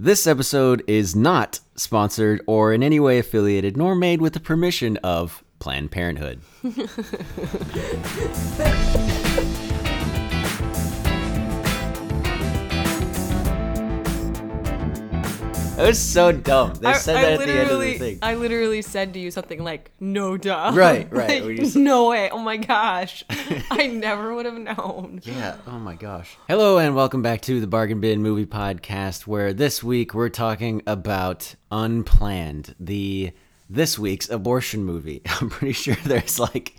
This episode is not sponsored or in any way affiliated, nor made with the permission of Planned Parenthood. It was so dumb. They said that at the end of the thing. I literally said to you something like, "No, duh." Right, right. Like, s- no way. Oh my gosh. I never would have known. Yeah. Oh my gosh. Hello and welcome back to the Bargain Bin Movie Podcast, where this week we're talking about Unplanned, the this week's abortion movie. I'm pretty sure there's like,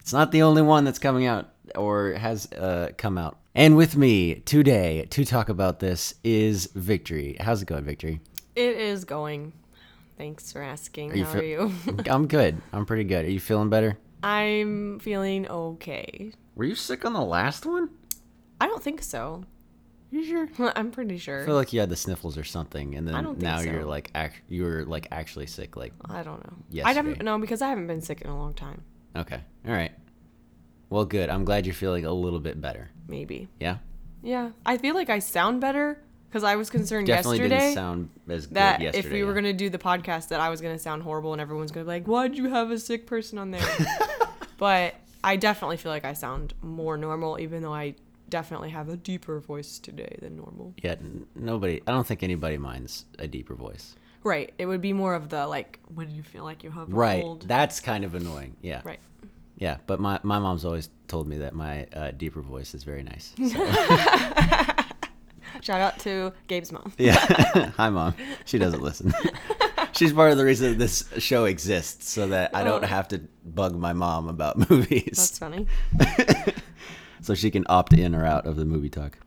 it's not the only one that's coming out or has uh, come out. And with me today to talk about this is Victory. How's it going, Victory? It is going. Thanks for asking. you How are you? I'm good. I'm pretty good. Are you feeling better? I'm feeling okay. Were you sick on the last one? I don't think so. You sure? I'm pretty sure. I feel like you had the sniffles or something, and then I don't think now you're like act- you were like actually sick. Like I don't know. Yes. I haven't no because I haven't been sick in a long time. okay, all right. Well, good. I'm glad you're feeling a little bit better. Maybe. Yeah, Yeah. I feel like I sound better because I was concerned definitely yesterday. didn't sound as good that yesterday. if we were gonna do the podcast that I was gonna sound horrible and everyone's gonna be like, Why'd you have a sick person on there? but I definitely feel like I sound more normal, even though I definitely have a deeper voice today than normal. yeah, n- nobody. I don't think anybody minds a deeper voice. Right. It would be more of the like when you feel like you have a Right. cold. That's kind of annoying. Yeah. right. Yeah. But my my mom's always told me that my uh, deeper voice is very nice. So, Shout out to Gabe's mom. yeah. Hi, mom. She doesn't listen. She's part of the reason this show exists, so that I don't Oh. have to bug my mom about movies. That's funny. so she can opt in or out of the movie talk.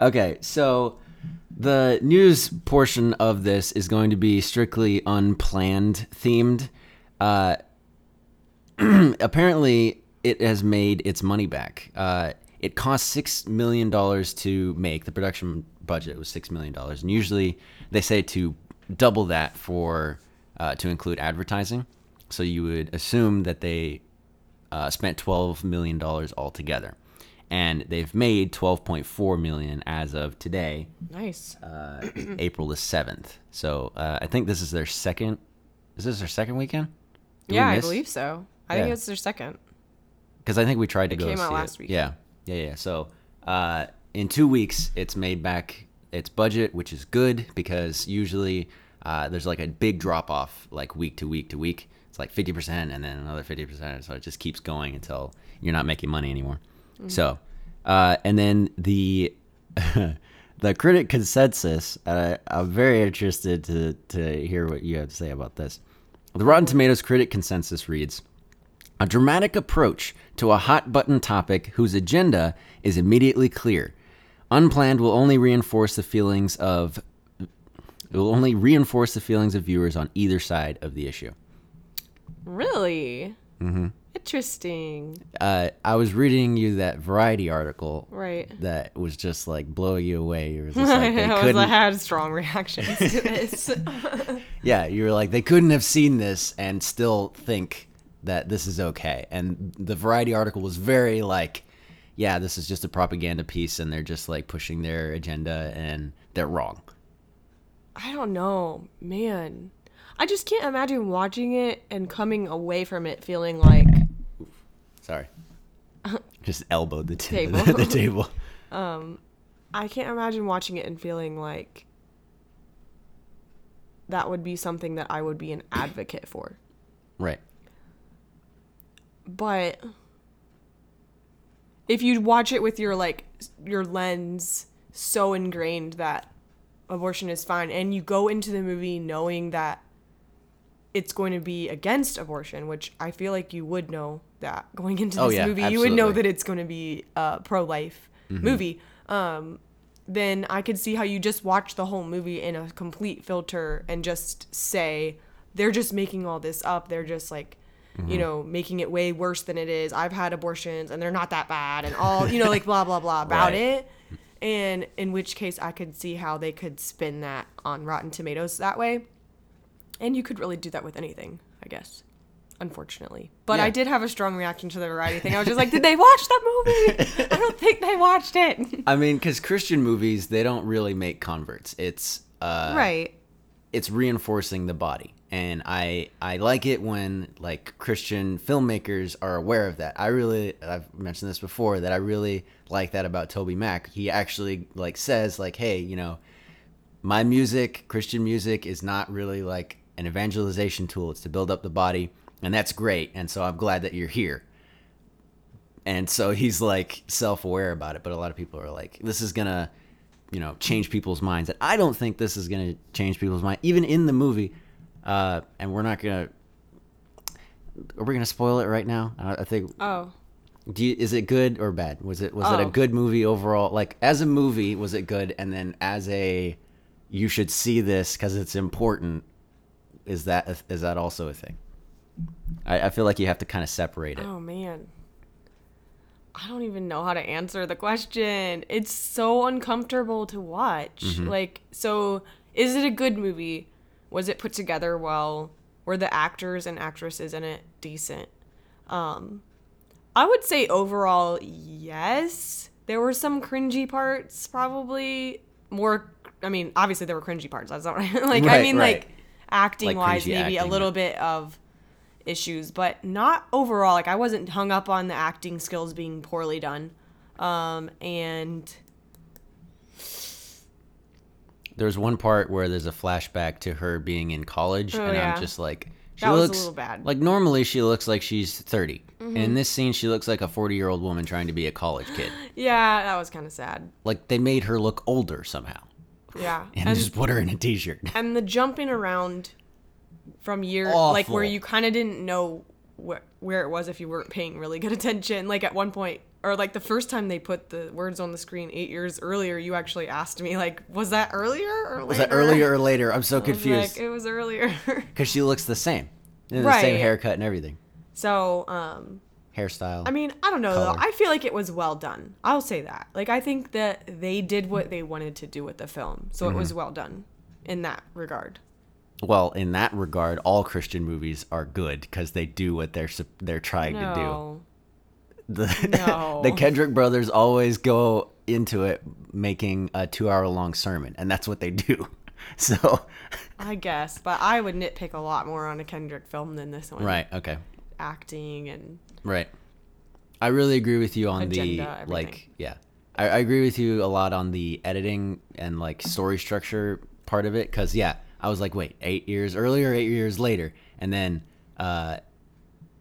Okay, so the news portion of this is going to be strictly unplanned themed. Uh, apparently, it has made its money back. Uh, it cost six million dollars to make. The production budget was six million dollars, and usually they say to double that for uh, to include advertising. So you would assume that they uh, spent twelve million dollars altogether, and they've made twelve point four million as of today, Nice. uh, April the seventh. So uh, I think this is their second. Is this their second weekend? yeah, I believe so. I think Yeah. it's their second. because I think we tried to It go came see out it. last week. Yeah, yeah, yeah. So uh, in two weeks, it's made back its budget, which is good because usually uh, there's like a big drop off, like week to week to week. It's like fifty percent, and then another fifty percent. So it just keeps going until you're not making money anymore. Mm-hmm. So, uh, and then the the critic consensus. Uh, I'm very interested to to hear what you have to say about this. The Rotten Tomatoes critic consensus reads a dramatic approach to a hot button topic whose agenda is immediately clear. Unplanned will only reinforce the feelings of it will only reinforce the feelings of viewers on either side of the issue. Really? Mm-hmm. Interesting. Uh, I was reading you that Variety article Right. that was just like blowing you away. You were just like they I, was, couldn't. I had strong reactions to this. Yeah, you were like they couldn't have seen this and still think that this is okay. And the Variety article was very like, yeah, this is just a propaganda piece, and they're just like pushing their agenda, and they're wrong. I don't know, man. I just can't imagine watching it and coming away from it feeling like Sorry, just elbowed the t- Table. the table. Um, I can't imagine watching it and feeling like that would be something that I would be an advocate for. Right. But if you watch it with your like your lens so ingrained that abortion is fine and you go into the movie knowing that it's going to be against abortion, which I feel like you would know that going into this Oh, yeah, movie, you would know that it's going to be a pro-life movie. Um, then I could see how you just watch the whole movie in a complete filter and just say they're just making all this up. They're just like, you know, making it way worse than it is. I've had abortions and they're not that bad and all, you know, like blah blah blah about Right. it. And in which case I could see how they could spin that on Rotten Tomatoes that way. And you could really do that with anything, I guess. Unfortunately. But Yeah. I did have a strong reaction to the variety thing. I was just like, did they watch that movie? I don't think they watched it. I mean, because Christian movies, they don't really make converts. It's uh, right. it's reinforcing the body and i i like it when like christian filmmakers are aware of that. I really i've mentioned this before that i really like that about toby mac. He actually like says like hey you know my music christian music is not really like an evangelization tool. It's to build up the body and that's great and so i'm glad that you're here. And so he's like self-aware about it but a lot of people are like this is gonna you know change people's minds. And i don't think this is gonna change people's mind even in the movie uh and we're not gonna are we gonna spoil it right now i, I think Oh. do you, is it good or bad was it was it a Oh. good movie overall like as a movie was it good and then as a you should see this because it's important is that is that also a thing I, I feel like you have to kind of separate it Oh man. I don't even know how to answer the question. It's so uncomfortable to watch. Mm-hmm. Like, so is it a good movie? Was it put together well? Were the actors and actresses in it decent? Um I would say overall yes. There were some cringy parts, probably more I mean, obviously there were cringy parts. That's not right. like I mean right. like acting wise cringy maybe a little yeah. bit of issues, but not overall. Like I wasn't hung up on the acting skills being poorly done. Um, and There's one part where there's a flashback to her being in college, Oh, and yeah. I'm just like, she That was a looks little bad. Mm-hmm. like normally she looks like she's 30. In this scene, she looks like a 40 year old woman trying to be a college kid. yeah, that was kind of sad. Like they made her look older somehow, Yeah, and, and just put her in a t-shirt. and the jumping around from year like where you kind of didn't know where where it was if you weren't paying really good attention. Like at one point, or like the first time they put the words on the screen eight years earlier, you actually asked me like, was that earlier or later? Was that earlier or later? I'm so confused Like, it was earlier. because she looks the same, the same haircut and everything, so, um, hairstyle. I mean, I don't know though. I feel like it was well done. I'll say that. Like I think that they did what they wanted to do with the film, so Mm-hmm. it was well done in that regard. well, in that regard, all Christian movies are good because they do what they're they're trying to do. The, No. the Kendrick brothers always go into it making a two hour long sermon, and that's what they do. So, I guess, but I would nitpick a lot more on a Kendrick film than this one. right, okay, Acting and right. I really agree with you on Agenda, the everything. like, yeah. I, I agree with you a lot on the editing and like story structure part of it, because yeah, I was like, wait, eight years earlier, eight years later, and then uh,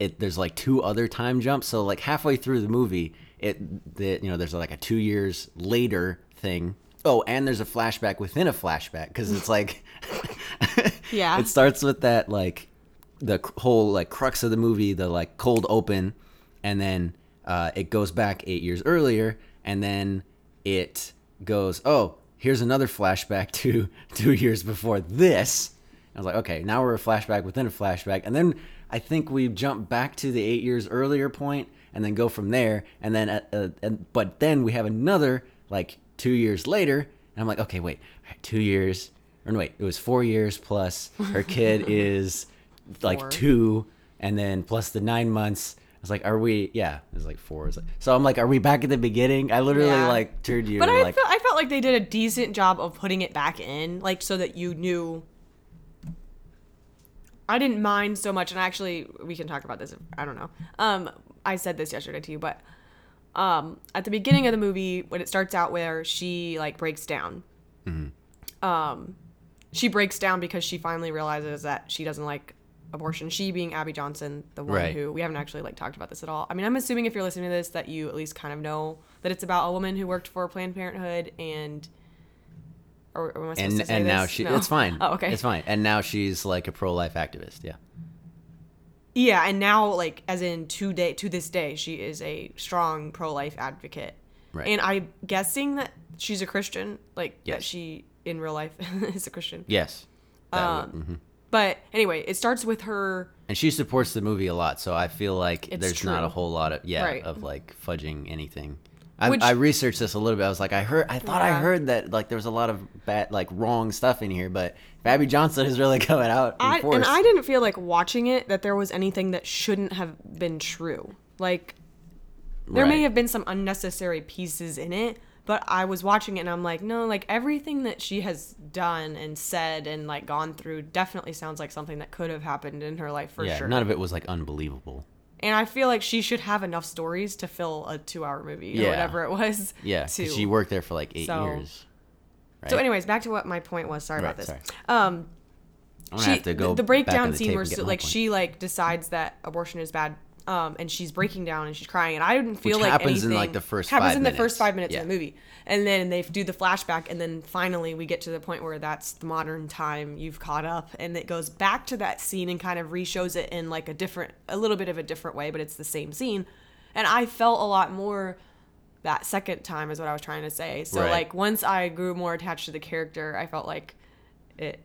it there's like two other time jumps. So like halfway through the movie, it the you know there's like a two years later thing. Oh, and there's a flashback within a flashback because it's like, Yeah. it starts with that like the whole like crux of the movie, the like cold open, and then uh, it goes back eight years earlier, and then it goes, oh, here's another flashback to two years before this. I was like, okay, now we're a flashback within a flashback, and then I think we jump back to the eight years earlier point, and then go from there, and then uh, uh, and but then we have another like two years later, and I'm like, okay, wait, right, two years, or no, wait, it was four years plus her kid is like Four. two, and then plus the nine months. I was like, are we? Yeah, it was like four. Was like- so I'm like, are we back at the beginning? I literally Yeah. like turned you But I like, felt I felt like they did a decent job of putting it back in, like so that you knew. I didn't mind so much, and actually, we can talk about this. If, I don't know. Um, I said this yesterday to you, but um, at the beginning of the movie, when it starts out where she like breaks down, Mm-hmm. um, she breaks down because she finally realizes that she doesn't like abortion. She being Abby Johnson, the one Right. who we haven't actually like talked about this at all. I mean, I'm assuming if you're listening to this, that you at least kind of know that it's about a woman who worked for Planned Parenthood and. Or, or am I supposed and to say and now this? she, No. it's fine. Oh, okay. it's fine. And now she's like a pro life activist. Yeah, Yeah, and now like as in to day to this day, she is a strong pro life advocate. Right. And I'm guessing that she's a Christian, like that she in real life is a Christian. yes. That would- Um, mhm. But anyway, it starts with her And she supports the movie a lot, so I feel like It's there's not a whole lot of yeah Right. of like fudging anything. I, Which- I researched this a little bit. I was like, I heard, I thought I heard that like there was a lot of bad, like wrong stuff in here, but Abby Johnson is really coming out I, and I didn't feel like watching it that there was anything that shouldn't have been true. Like there may have been some unnecessary pieces in it, But I was watching it and I'm like, no, like everything that she has done and said and like gone through definitely sounds like something that could have happened in her life for yeah, sure. none of it was like unbelievable. And I feel like she should have enough stories to fill a two hour movie or whatever it was. Yeah, to- she worked there for like eight So- years. So, anyways, back to what my point was. Sorry about this. sorry. Um, she, have to go the, the breakdown the scene where so, like she like decides that abortion is bad um and she's breaking down and she's crying and i didn't feel Which like happens in, like, the first happens five in the first five minutes Yeah. of the movie. And then they do the flashback and then finally we get to the point where that's the modern time you've caught up and it goes back to that scene and kind of re-shows it in like a different a little bit of a different way but it's the same scene. And i felt a lot more that second time is what i was trying to say. So Right. like once i grew more attached to the character i felt like it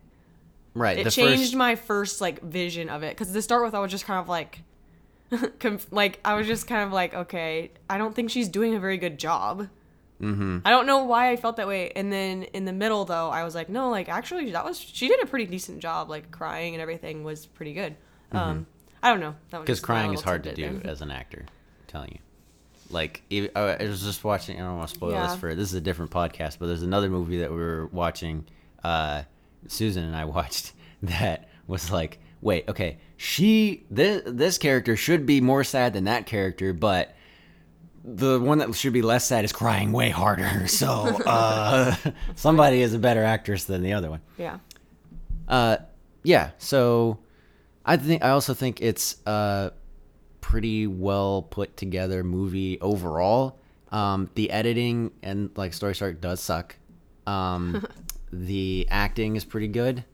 right, it the changed first, my first like vision of it. Because to start with i was just kind of like like i was just kind of like okay i don't think she's doing a very good job mm-hmm. i don't know why i felt that way and then in the middle though i was like no like actually that was she did a pretty decent job like crying and everything was pretty good um i don't know that was because crying is hard to do there. as an actor. I'm telling you. Like even, I was just watching. I don't want to spoil Yeah. this for this is a different podcast, but there's another movie that we were watching. Uh, Susan and I watched that was like, wait, okay, she this this character should be more sad than that character, but the one that should be less sad is crying way harder. So uh, somebody is a better actress than the other one. yeah Uh, yeah. So I think I also think it's a pretty well put together movie overall. Um, the editing and like story start does suck. Um, the acting is pretty good,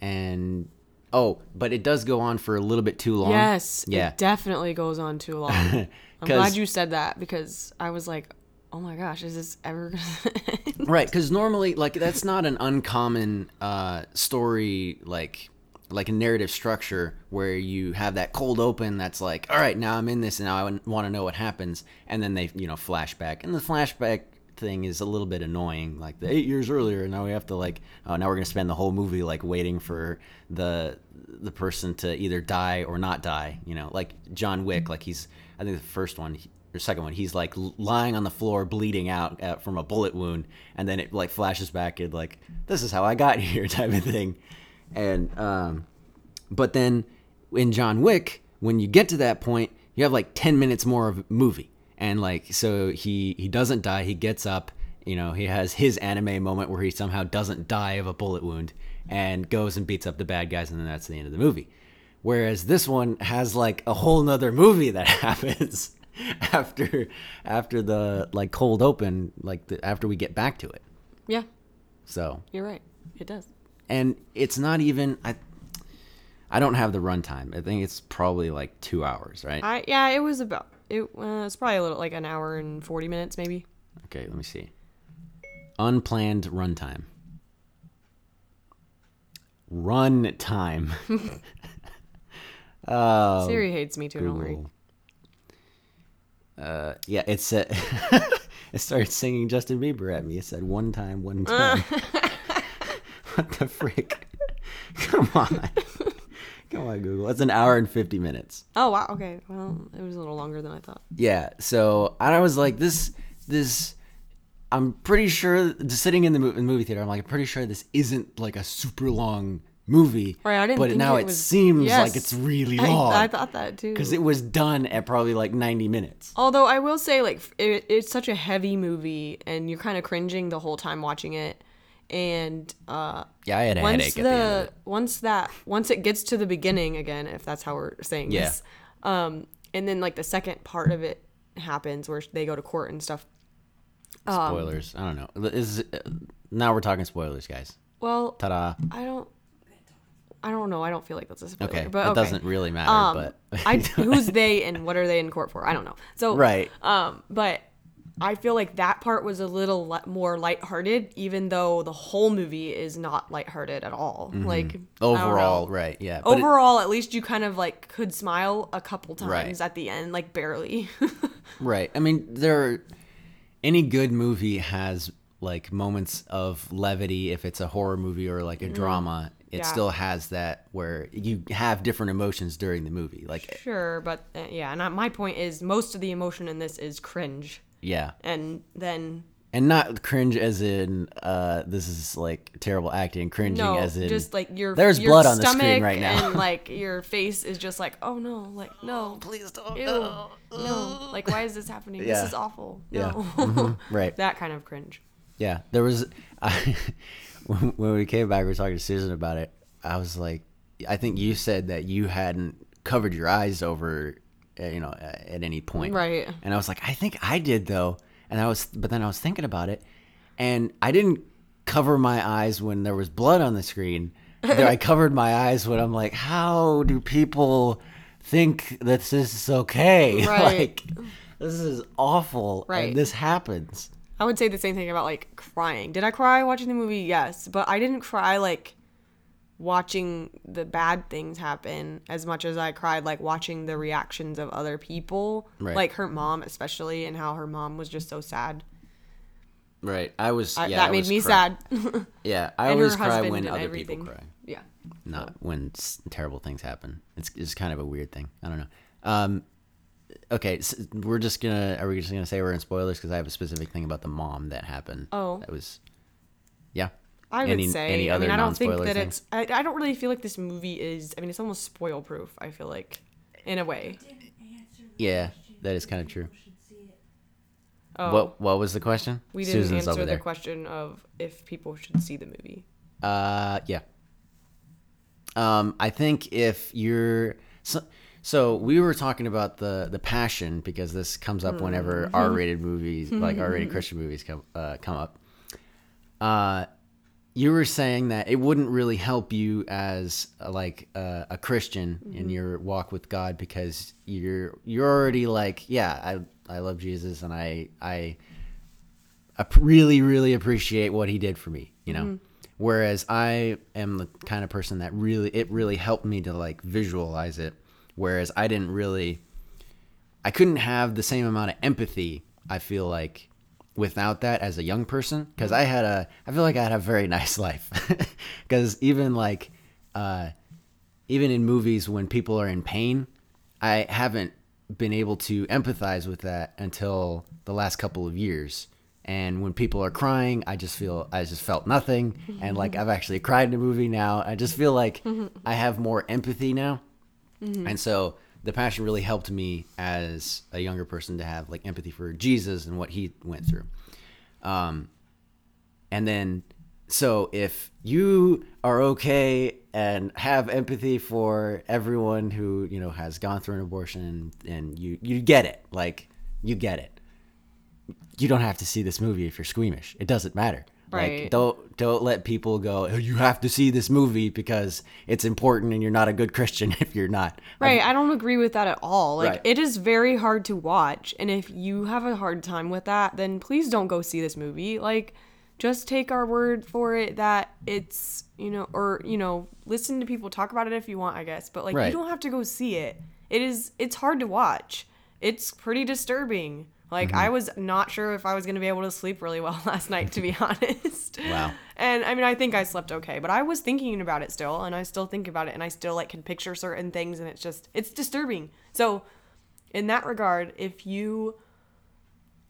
and oh, but it does go on for a little bit too long. yes Yeah. it definitely goes on too long I'm glad you said that because i was like oh my gosh is this ever gonna end? right because normally like that's not an uncommon uh story like like a narrative structure where you have that cold open that's like all right now i'm in this and now i want to know what happens and then they you know flashback and the flashback thing is a little bit annoying like the eight years earlier now we have to like oh now we're gonna spend the whole movie like waiting for the the person to either die or not die you know like john wick like he's i think the first one or second one he's like lying on the floor bleeding out uh, from a bullet wound and then it like flashes back and like this is how i got here type of thing and um but then in John Wick, when you get to that point, you have like 10 minutes more of movie. And like so he he doesn't die, he gets up, you know, he has his anime moment where he somehow doesn't die of a bullet wound and goes and beats up the bad guys and then that's the end of the movie. Whereas this one has like a whole nother movie that happens after after the like cold open, like the, after we get back to it. yeah So you're right it does and it's not even I I don't have the runtime. I think it's probably like two hours, right? I yeah, it was about it. Uh, it's probably a little like an hour and forty minutes, maybe. Okay, let me see. Unplanned runtime. Run time. oh, Siri hates me too. Don't worry. Uh, yeah, it said it started singing Justin Bieber at me. It said one time, one time. what the frick? Come on. Come on, Google. It's an hour and 50 minutes. Oh wow. Okay. Well, it was a little longer than I thought. Yeah. So I was like, this, this, I'm pretty sure, just sitting in the movie, in the movie theater, I'm like, I'm pretty sure this isn't like a super long movie. Right. I didn't. But think now it, was, seems Yes. like it's really I- long. I, thought that too. Because it was done at probably like 90 minutes. Although I will say, like, it, it's such a heavy movie, and you're kind of cringing the whole time watching it. And uh, Yeah, I had a once headache the, at the end of it. once that once it gets to the beginning again, if that's how we're saying Yeah. this, um, and then like the second part of it happens where they go to court and stuff. Um, Spoilers. I don't know. Is uh, now we're talking spoilers, guys. Well, Ta-da. I don't. I don't know. I don't feel like that's a spoiler. Okay, but it okay. doesn't really matter, Um, but I, who's they and what are they in court for? I don't know. So right. Um, but I feel like that part was a little li- more lighthearted, even though the whole movie is not lighthearted at all. Like Mm-hmm. Overall, right? Yeah. But it- overall, at least you kind of like could smile a couple times Right. at the end, like barely. Right. I mean, there. Any good movie has like moments of levity. If it's a horror movie or like a drama, it. Yeah. still has that where you have different emotions during the movie. Like, sure, but uh, yeah. And I- my point is, most of the emotion in this is cringe, yeah, and then and not cringe as in uh, this is like terrible acting. Cringing No, as in just like your there's your blood on the screen right now. and like your face is just like, oh no, like no, please don't. ew, no, like why is this happening? Yeah. This is awful. Yeah. No. Mhm. Right. that kind of cringe. Yeah, there was. I, when when we came back, we were talking to Susan about it. I was like, I think you said that you hadn't covered your eyes over, you know, uh, at any point. Right. And I was like, I think I did though. And I was, but then I was thinking about it, and I didn't cover my eyes when there was blood on the screen. I covered my eyes when I'm like, how do people think that this is okay? Right. like, this is awful. Right. And this happens. I would say the same thing about like crying. Did I cry watching the movie? Yes, but I didn't cry like watching the bad things happen as much as I cried like watching the reactions of other people, Right. like her mom especially, and how her mom was just so sad. Right. I was. I, yeah, that I made me cry- sad. Yeah, I and always cry when other everything. people cry, Yeah. not when s- terrible things happen. It's it's kind of a weird thing. I don't know. Um, okay, s we're just gonna. Are we just gonna say we're in spoilers because I have a specific thing about the mom that happened. Oh. that was. Yeah. I would Any- say. any I mean, I don't think that things? it's. I, I don't really feel like this movie is. I mean, it's almost spoil proof. I feel like, in a way. Yeah, that is kind of true. Oh, What What was the question? we didn't Susan's answer the there. question of if people should see the movie. Uh, yeah. Um, I think if you're so, so we were talking about the the passion because this comes up whenever Mm-hmm. R-rated movies like R-rated Christian movies come uh, come up. Uh, you were saying that it wouldn't really help you as uh, like uh, a Christian Mm-hmm. in your walk with God because you're you're already like yeah I I love Jesus and I I really really appreciate what he did for me you know? Whereas i am the kind of person that really it really helped me to like visualize it. Whereas i didn't really i couldn't have the same amount of empathy i feel like without that as a young person because i had a i feel like i had a very nice life because even like uh even in movies when people are in pain, I haven't been able to empathize with that until the last couple of years. And when people are crying, I just feel I just felt nothing. And like I've actually cried in a movie now. I just feel like I have more empathy now. And so the passion really helped me as a younger person to have like empathy for Jesus and what he went through. Um, and then, so if you are okay and have empathy for everyone who you know has gone through an abortion, and you you get it, like you get it. You don't have to see this movie if you're squeamish. It doesn't matter. Like don't don't let people go. "Oh, you have to see this movie because it's important, and you're not a good Christian if you're not. Right, I don't agree with that at all. Like Right. it is very hard to watch, and if you have a hard time with that, then please don't go see this movie. Like just take our word for it that it's, you know, or you know, listen to people talk about it if you want, I guess, but like Right. you don't have to go see it. It is it's hard to watch. It's pretty disturbing. Like Mm-hmm. I was not sure if I was going to be able to sleep really well last night to be honest. Wow. And I mean, I think I slept okay, but I was thinking about it still, and I still think about it, and I still like can picture certain things, and it's just it's disturbing. So, in that regard, if you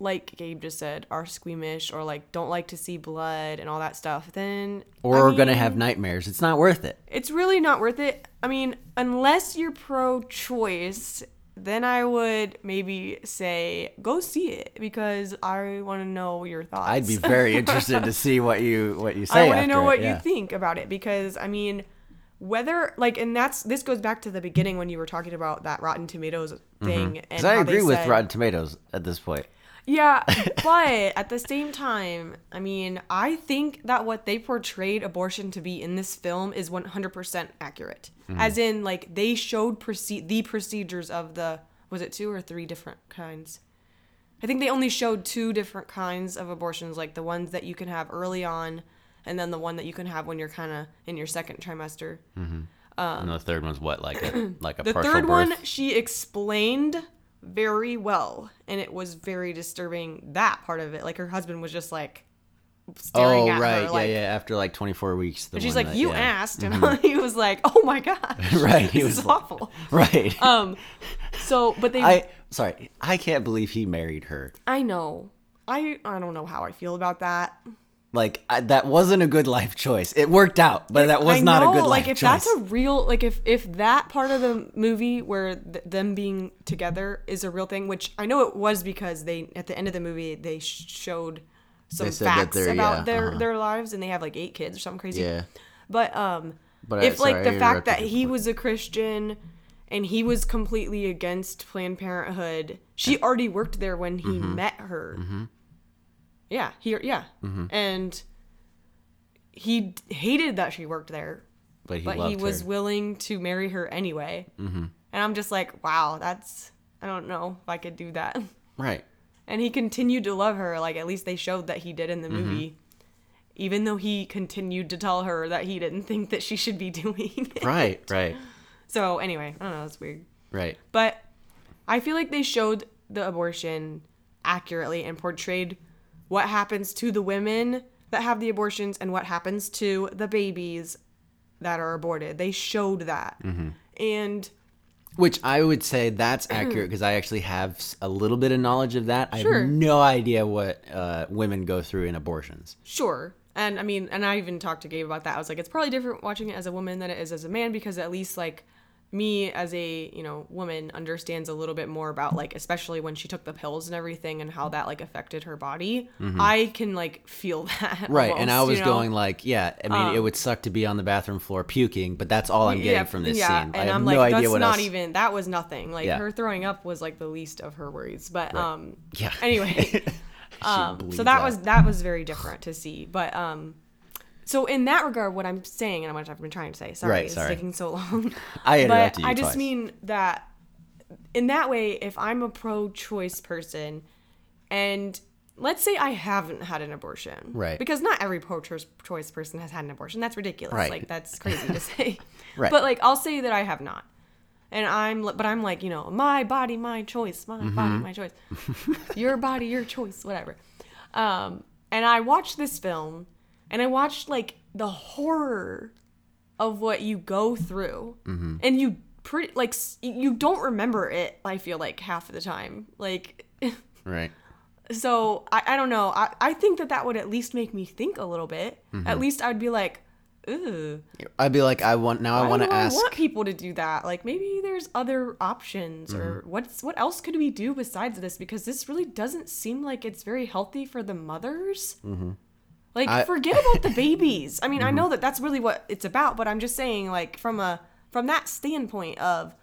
like Gabe just said, are squeamish or like don't like to see blood and all that stuff, then or I are gonna have nightmares. It's not worth it. It's really not worth it. I mean, unless you're pro-choice, then I would maybe say go see it because I want to know your thoughts. I'd be very interested to see what you what you say. I want to know it, what yeah. you think about it because I mean, whether like, and that's this goes back to the beginning when you were talking about that Rotten Tomatoes thing. And Because Mm-hmm. I agree with said- Rotten Tomatoes at this point. Yeah, but at the same time, I mean, I think that what they portrayed abortion to be in this film is 100% accurate. Mm-hmm. As in, like, they showed proce- the procedures of the, was it two or three different kinds? I think they only showed two different kinds of abortions, like the ones that you can have early on, and then the one that you can have when you're kind of in your second trimester. and the third one's what, like a like a The partial third birth? one, she explained very well, and it was very disturbing. That part of it, like her husband was just like staring Oh at right, her, like, yeah, yeah. After like 24 weeks, the and she's like, that- "You yeah. asked," and he was like, "Oh my God. Right, he this was is like- awful." right. Um, so but they, I sorry, I can't believe he married her. I know. I I don't know how I feel about that. Like I, that wasn't a good life choice. It worked out, but that was I not a good life like if choice. that's a real like if if that part of the movie where th- them being together is a real thing which i know it was because they at the end of the movie they showed some They facts about yeah, their uh-huh. their lives and they have like eight kids or something crazy Yeah. but um But I- if like the fact that he you. was a christian and he was completely against planned parenthood she already worked there when he Mm-hmm. met her yeah he yeah Mm-hmm. and he hated that she worked there but he but he was her. willing to marry her anyway. Mm-hmm. And I'm just like, wow, that's I don't know if I could do that. right. And he continued to love her, like at least they showed that he did in the Mm-hmm. movie, even though he continued to tell her that he didn't think that she should be doing it. Right. Right. So anyway, I don't know, it's weird, Right. but I feel like they showed the abortion accurately and portrayed what happens to the women that have the abortions and what happens to the babies that are aborted. They showed that. Mm-hmm. And Which I would say that's accurate because I actually have a little bit of knowledge of that. I have no idea what uh, women go through in abortions. sure. And I mean, and I even talked to Gabe about that. I was like, it's probably different watching it as a woman than it is as a man because at least like me as a, you know, woman understands a little bit more about like especially when she took the pills and everything and how that like affected her body. I can like feel that. Mm-hmm. Right. and I was you know? Um, going like, yeah, I mean, it would suck to be on the bathroom floor puking, but that's all I'm getting from this scene. And I have I'm no like, idea that's what not else. even that was nothing. Like Yeah. her throwing up was like the least of her worries. But um Yeah. anyway. Um so that out. was that was very different to see. But um so in that regard what I'm saying and I'm what I've been trying to say, sorry, Right, it's sorry. taking so long. I but I just twice. mean that in that way, if I'm a pro choice person and let's say I haven't had an abortion. Right. Because not every pro choice person has had an abortion. That's ridiculous. Right. Like that's crazy to say. Right. But like I'll say that I have not. And I'm but I'm like, you know, my body, my choice, my Mm-hmm. body, my choice. your body, your choice, whatever. Um and I watched this film and I watched like the horror of what you go through Mm-hmm. and you pretty like you don't remember it i feel like half of the time like Right. so i, I don't know I, I think that that would at least make me think a little bit Mm-hmm. at least i'd be like Ugh, I'd be like, I want now. I why want to ask. I want people to do that like maybe there's other options or Mm-hmm. what's what else could we do besides this because this really doesn't seem like it's very healthy for the mothers like I- forget about the babies i mean Mm-hmm. i know that that's really what it's about but i'm just saying like from a from that standpoint of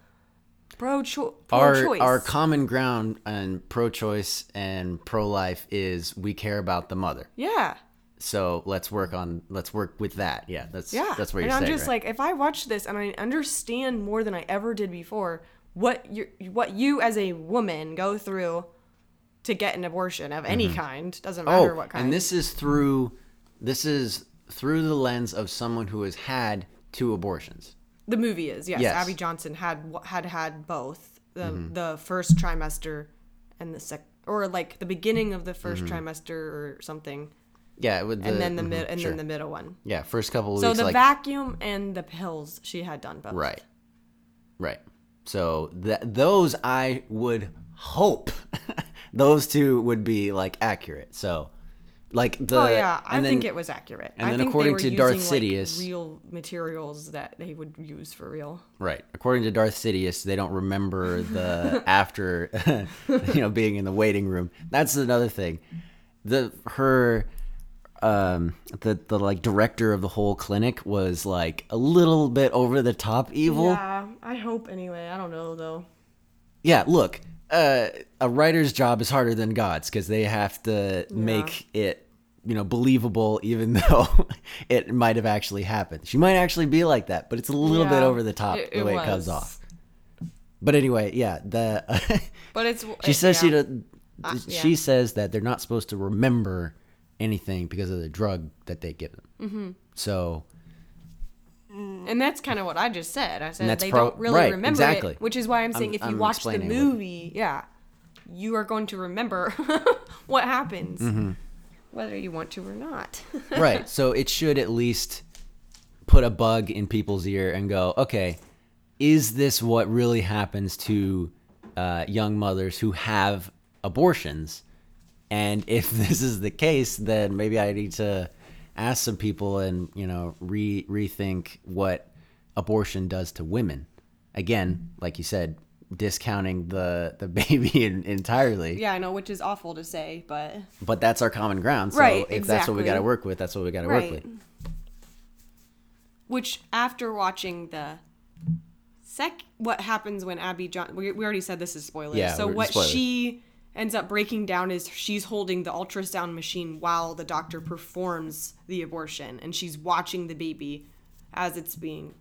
pro cho- our choice our common ground and pro-choice and pro-life is we care about the mother. yeah So let's work on let's work with that. Yeah, that's yeah that's what you're And i'm saying. just right? like if i watch this and i understand more than i ever did before what you what you as a woman go through to get an abortion of any kind doesn't matter oh, what kind and this is through this is through the lens of someone who has had two abortions. the movie is yes, Yes. abby johnson had had had both the Mm-hmm. the first trimester and the sec or like the beginning of the 1st Mm-hmm. trimester or something Yeah, with the and then the mid and sure. then the middle one yeah first couple of so weeks the like vacuum and the pills she had done both right, right. So that those I would hope those two would be like accurate. So like the oh yeah, I then- think it was accurate. and I then think according they were to Darth using, like, Sidious- real materials that they would use for real. Right. According to Darth Sidious, they don't remember the after, you know, being in the waiting room. That's another thing. The her, um, the the like director of the whole clinic was like a little bit over the top evil. Yeah, I hope anyway. I don't know though. Yeah, look, uh, a writer's job is harder than God's because they have to make it. You know, believable, even though it might have actually happened. She might actually be like that, but it's a little bit over the top it- the way it comes off. But anyway, yeah, the But it's she says yeah. she Uh, yeah. she says that they're not supposed to remember anything because of the drug that they give them. Mm-hmm. So And that's kind of what I just said. I said that's they pro- don't really right, remember exactly. it, which is why I'm saying I'm- if you I'm watch the explaining what- movie, yeah, you are going to remember what happens, Mm-hmm. whether you want to or not. right, so it should at least put a bug in people's ear and go, okay, is this what really happens to uh, young mothers who have abortions? And if this is the case, then maybe I need to ask some people and you know re rethink what abortion does to women. Again, like you said, discounting the the baby in, entirely. Yeah, I know, which is awful to say, but But that's our common ground. So Right, if that's what we got to work with, that's what we got to work Right. with. which after watching the sec what happens when Abby John we, we already said this is spoilers. Yeah, so what spoilers. she ends up breaking down is she's holding the ultrasound machine while the doctor performs the abortion and she's watching the baby as it's being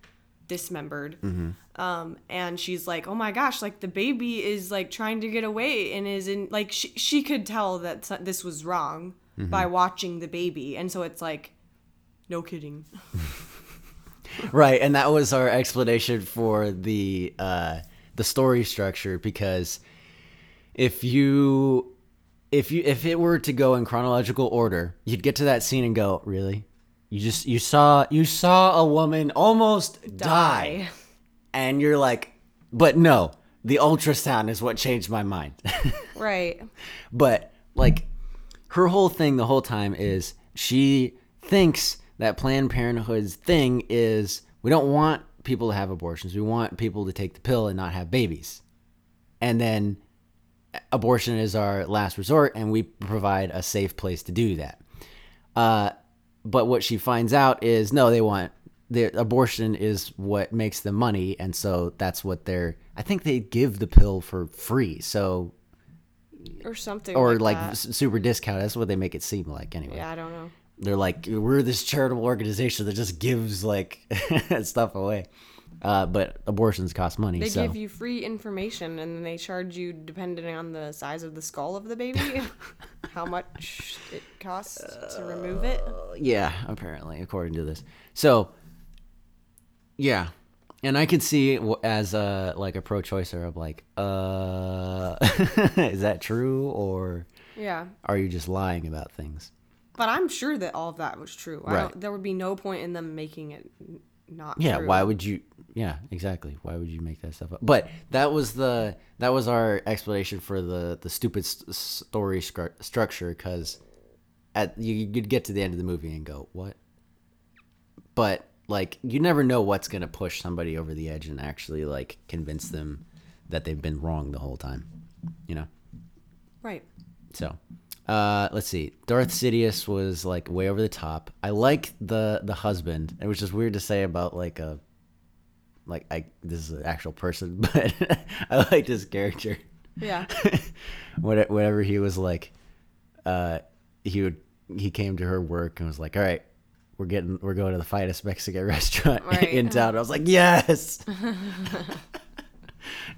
dismembered. Mm-hmm. Um, and she's like, "Oh my gosh, like the baby is like trying to get away and is in like she she could tell that this was wrong Mm-hmm. by watching the baby." And so it's like no kidding. Right, and that was our explanation for the uh, the story structure because if you if you if it were to go in chronological order, you'd get to that scene and go, "Really? You just you saw you saw a woman almost die." And you're like, "But no, the ultrasound is what changed my mind." Right. But like her whole thing the whole time is she thinks that Planned Parenthood's thing is we don't want people to have abortions. We want people to take the pill and not have babies. And then abortion is our last resort and we provide a safe place to do that. Uh, but what she finds out is no, they want the abortion is what makes them money and so that's what they're I think they give the pill for free. So or something or like, like super discount. That's what they make it seem like anyway. yeah i don't know They're like we're this charitable organization that just gives like stuff away. Uh, but abortions cost money. they so give you free information and then they charge you depending on the size of the skull of the baby how much it costs to remove it yeah, apparently according to this. So yeah, and I could see as a like a pro-choicer. I'm like, uh, is that true or yeah are you just lying about things? but i'm sure that all of that was true I Right. don't, there would be no point in them making it not Yeah, true. why would you? Yeah, exactly. Why would you make that stuff up? But that was the that was our explanation for the the stupid st- story scru- structure because at you you'd get to the end of the movie and go what? But like you never know what's gonna push somebody over the edge and actually like convince them that they've been wrong the whole time, you know. right So, uh, let's see. Darth Sidious was like way over the top. I like the the husband. It was just weird to say about like a like I this is an actual person, but I liked his character. yeah What- Whatever he was like, uh, he would he came to her work and was like, "All right, we're getting we're going to the finest Mexican restaurant Right. in town." I was like, "Yes."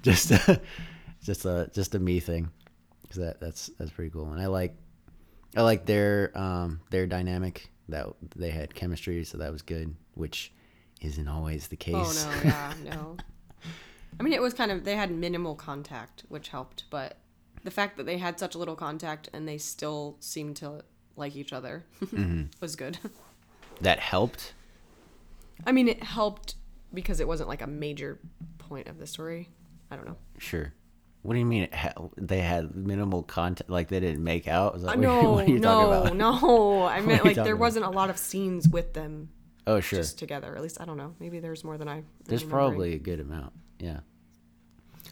just a, just a just a me thing, 'Cause that that's that's pretty cool, and I like I like their um their dynamic that they had chemistry, so that was good, which isn't always the case. oh no yeah no i mean it was kind of they had minimal contact which helped but the fact that they had such a little contact and they still seemed to like each other Mm-hmm. was good that helped. I mean, it helped because it wasn't like a major point of the story. I don't know. Sure. What do you mean? They had minimal contact, like they didn't make out? Is that Uh, what you- no, what you no, talking about? no. I meant like there about? wasn't a lot of scenes with them Oh, sure. just together. At least I don't know. Maybe there's more than I. There's probably a good amount. Yeah.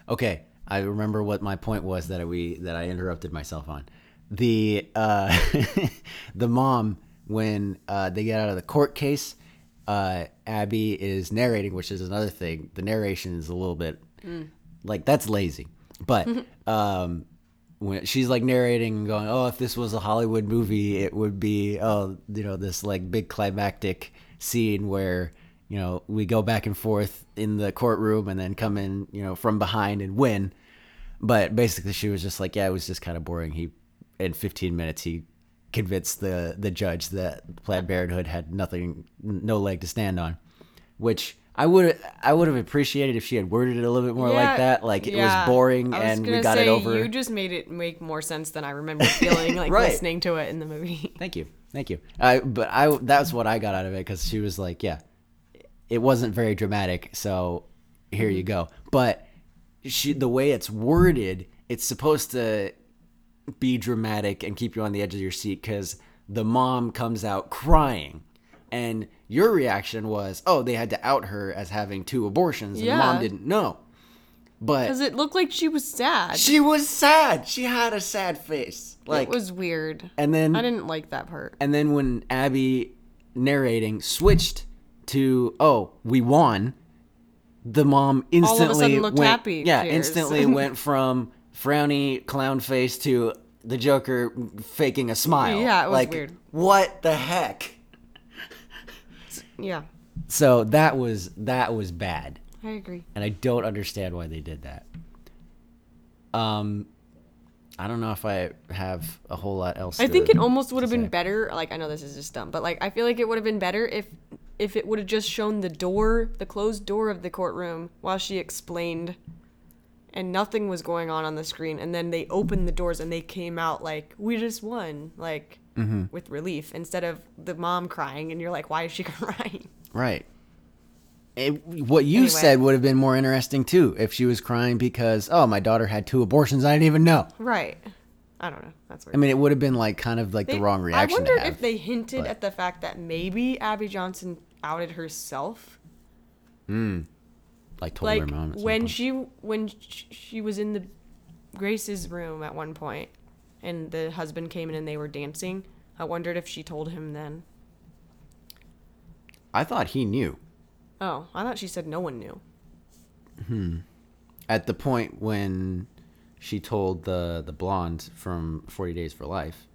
Okay, I remember what my point was that we that I interrupted myself on. The uh, the mom when uh, they get out of the court case, uh, Abby is narrating, which is another thing. The narration is a little bit like that's lazy, but um, when she's like narrating and going, "Oh, if this was a Hollywood movie, it would be oh, you know, this like big climactic scene where you know we go back and forth in the courtroom and then come in, you know, from behind and win." But basically, she was just like, "Yeah, it was just kind of boring." He in 15 minutes he convinced the the judge that Planned Parenthood had nothing, no leg to stand on, which. I would I would have appreciated if she had worded it a little bit more Yeah, like that. Like it yeah. was boring was and we got say, it over. You just made it make more sense than I remember feeling like Right. listening to it in the movie. Thank you, thank you. I but I that's what I got out of it because she was like, yeah, it wasn't very dramatic, so here you mm-hmm. go. But she the way it's worded, it's supposed to be dramatic and keep you on the edge of your seat because the mom comes out crying. And your reaction was, oh, they had to out her as having two abortions, and the mom didn't know. But Because it looked like she was sad. she was sad. She had a sad face. Like, it was weird. and then I didn't like that part. and then when Abby narrating switched to "Oh, we won," the mom instantly sudden looked went, happy, Yeah, tears. instantly went from frowny clown face to the Joker faking a smile. Yeah, it was like, weird. What the heck? Yeah, So that was that was bad, I agree. and I don't understand why they did that. Um, I don't know if I have a whole lot else. I think it almost would have been better. Like I know this is just dumb, but like I feel like it would have been better if if it would have just shown the door, the closed door of the courtroom while she explained and nothing was going on on the screen and then they opened the doors and they came out like we just won like Mm-hmm. with relief instead of the mom crying and you're like why is she crying Right. It, what you Anyway. said would have been more interesting too if she was crying because oh my daughter had two abortions I didn't even know. right i don't know that's weird I mean it would have been like kind of like They- the wrong reaction. i wondered to have. if they hinted but- at the fact that maybe abby johnson outed herself like told like her mom. when she when she was in the grace's room at one point and the husband came in and they were dancing. I wondered if she told him then. I thought he knew. Oh i thought she said no one knew. Hmm. at the point when she told the the blonde from Forty Days for Life,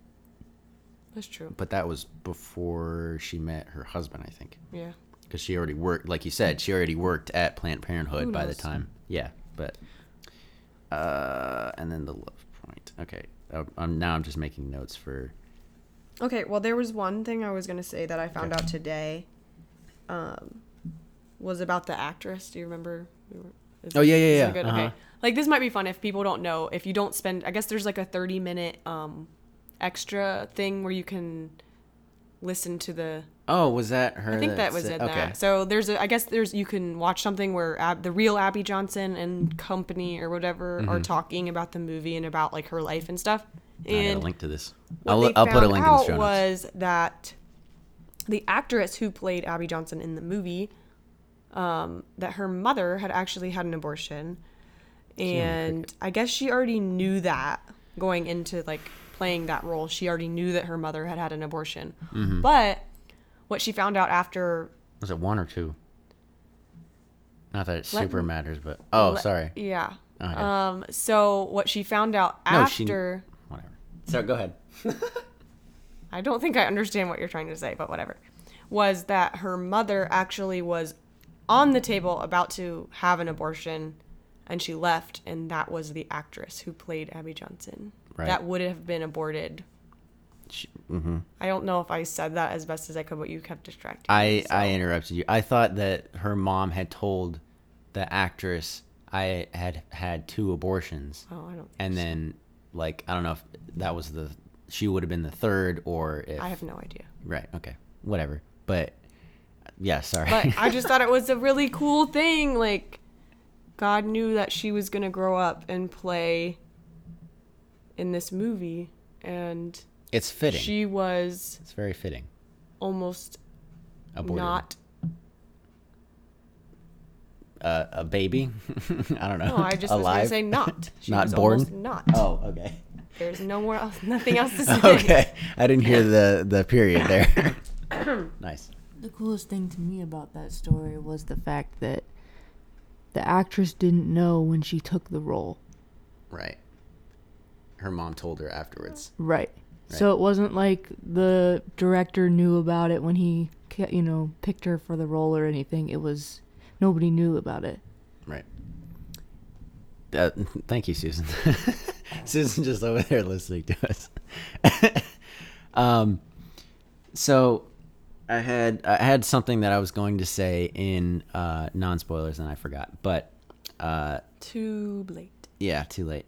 that's true. But that was before she met her husband, I think, yeah. Because she already worked. Like you said, she already worked at Planned Parenthood by the time. Yeah, but uh, and then the love point. Okay, uh, I'm now I'm just making notes for. okay well there was one thing i was going to say that i found out today um was about the actress do you remember is Oh, yeah, yeah, yeah. good? Uh-huh. okay like this might be fun if people don't know if you don't spend i guess there's like a 30 minute um extra thing where you can listen to the Oh, was that her? I think that was said- it. That. So there's a, I guess there's, you can watch something where Ab, the real Abby Johnson and company or whatever Mm-hmm. are talking about the movie and about like her life and stuff. I got a And link to this. I'll, I'll put a link in the show notes. was that the actress who played Abby Johnson in the movie, um, that her mother had actually had an abortion, and I guess she already knew that going into like playing that role. She already knew that her mother had had an abortion, Mm-hmm. but what she found out after Was it one or two? Not that it super me- matters, but oh, Le- sorry. Yeah. Oh, yeah. Um. So what she found out No, she- after, Whatever. So go ahead. I don't think I understand what you're trying to say, but whatever, was that her mother actually was on the table about to have an abortion, and she left, and that was the actress who played Abby Johnson. Right. That would have been aborted. She, hmm I don't know if I said that as best as I could, but you kept distracting. I me, I interrupted you. I thought that her mom had told the actress I had had two abortions, Oh, I don't. and then like I don't know if that was the she would have been the third or if I have no idea. right. Okay, whatever. But yeah, sorry. But I just thought it was a really cool thing. Like, God knew that she was gonna grow up and play in this movie, and it's fitting. she was it's very fitting. almost Aborted. not. uh, a baby. I don't know. No, I just was gonna say not. She Not was born? almost Not. Oh, okay. There's no more else. Nothing else to say. Okay, I didn't hear the the period there. nice. The coolest thing to me about that story was the fact that the actress didn't know when she took the role. Right. Her mom told her afterwards. Right. So it wasn't like the director knew about it when he, you know, picked her for the role or anything. It was nobody knew about it. Right. Uh, thank you, Susan. Susan just over there listening to us. um, so I had I had something that I was going to say in uh, non spoilers and I forgot, but uh, Too late. yeah, too late.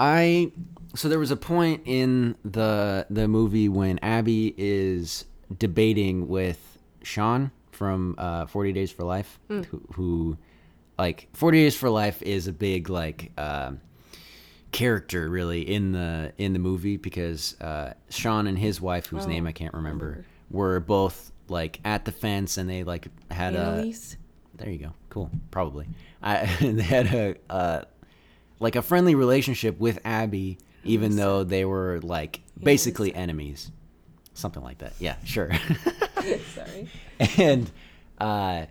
I so there was a point in the the movie when Abby is debating with Sean from uh, Forty Days for Life, who, who like Forty Days for Life is a big like um character really in the in the movie because uh, Sean and his wife, whose Oh, name I can't remember, were both like at the fence and they like had a there you go. Cool. Probably. I, they had a uh, like a friendly relationship with Abby, even though they were like basically enemies, something like that. Yeah, sure. Sorry. and uh,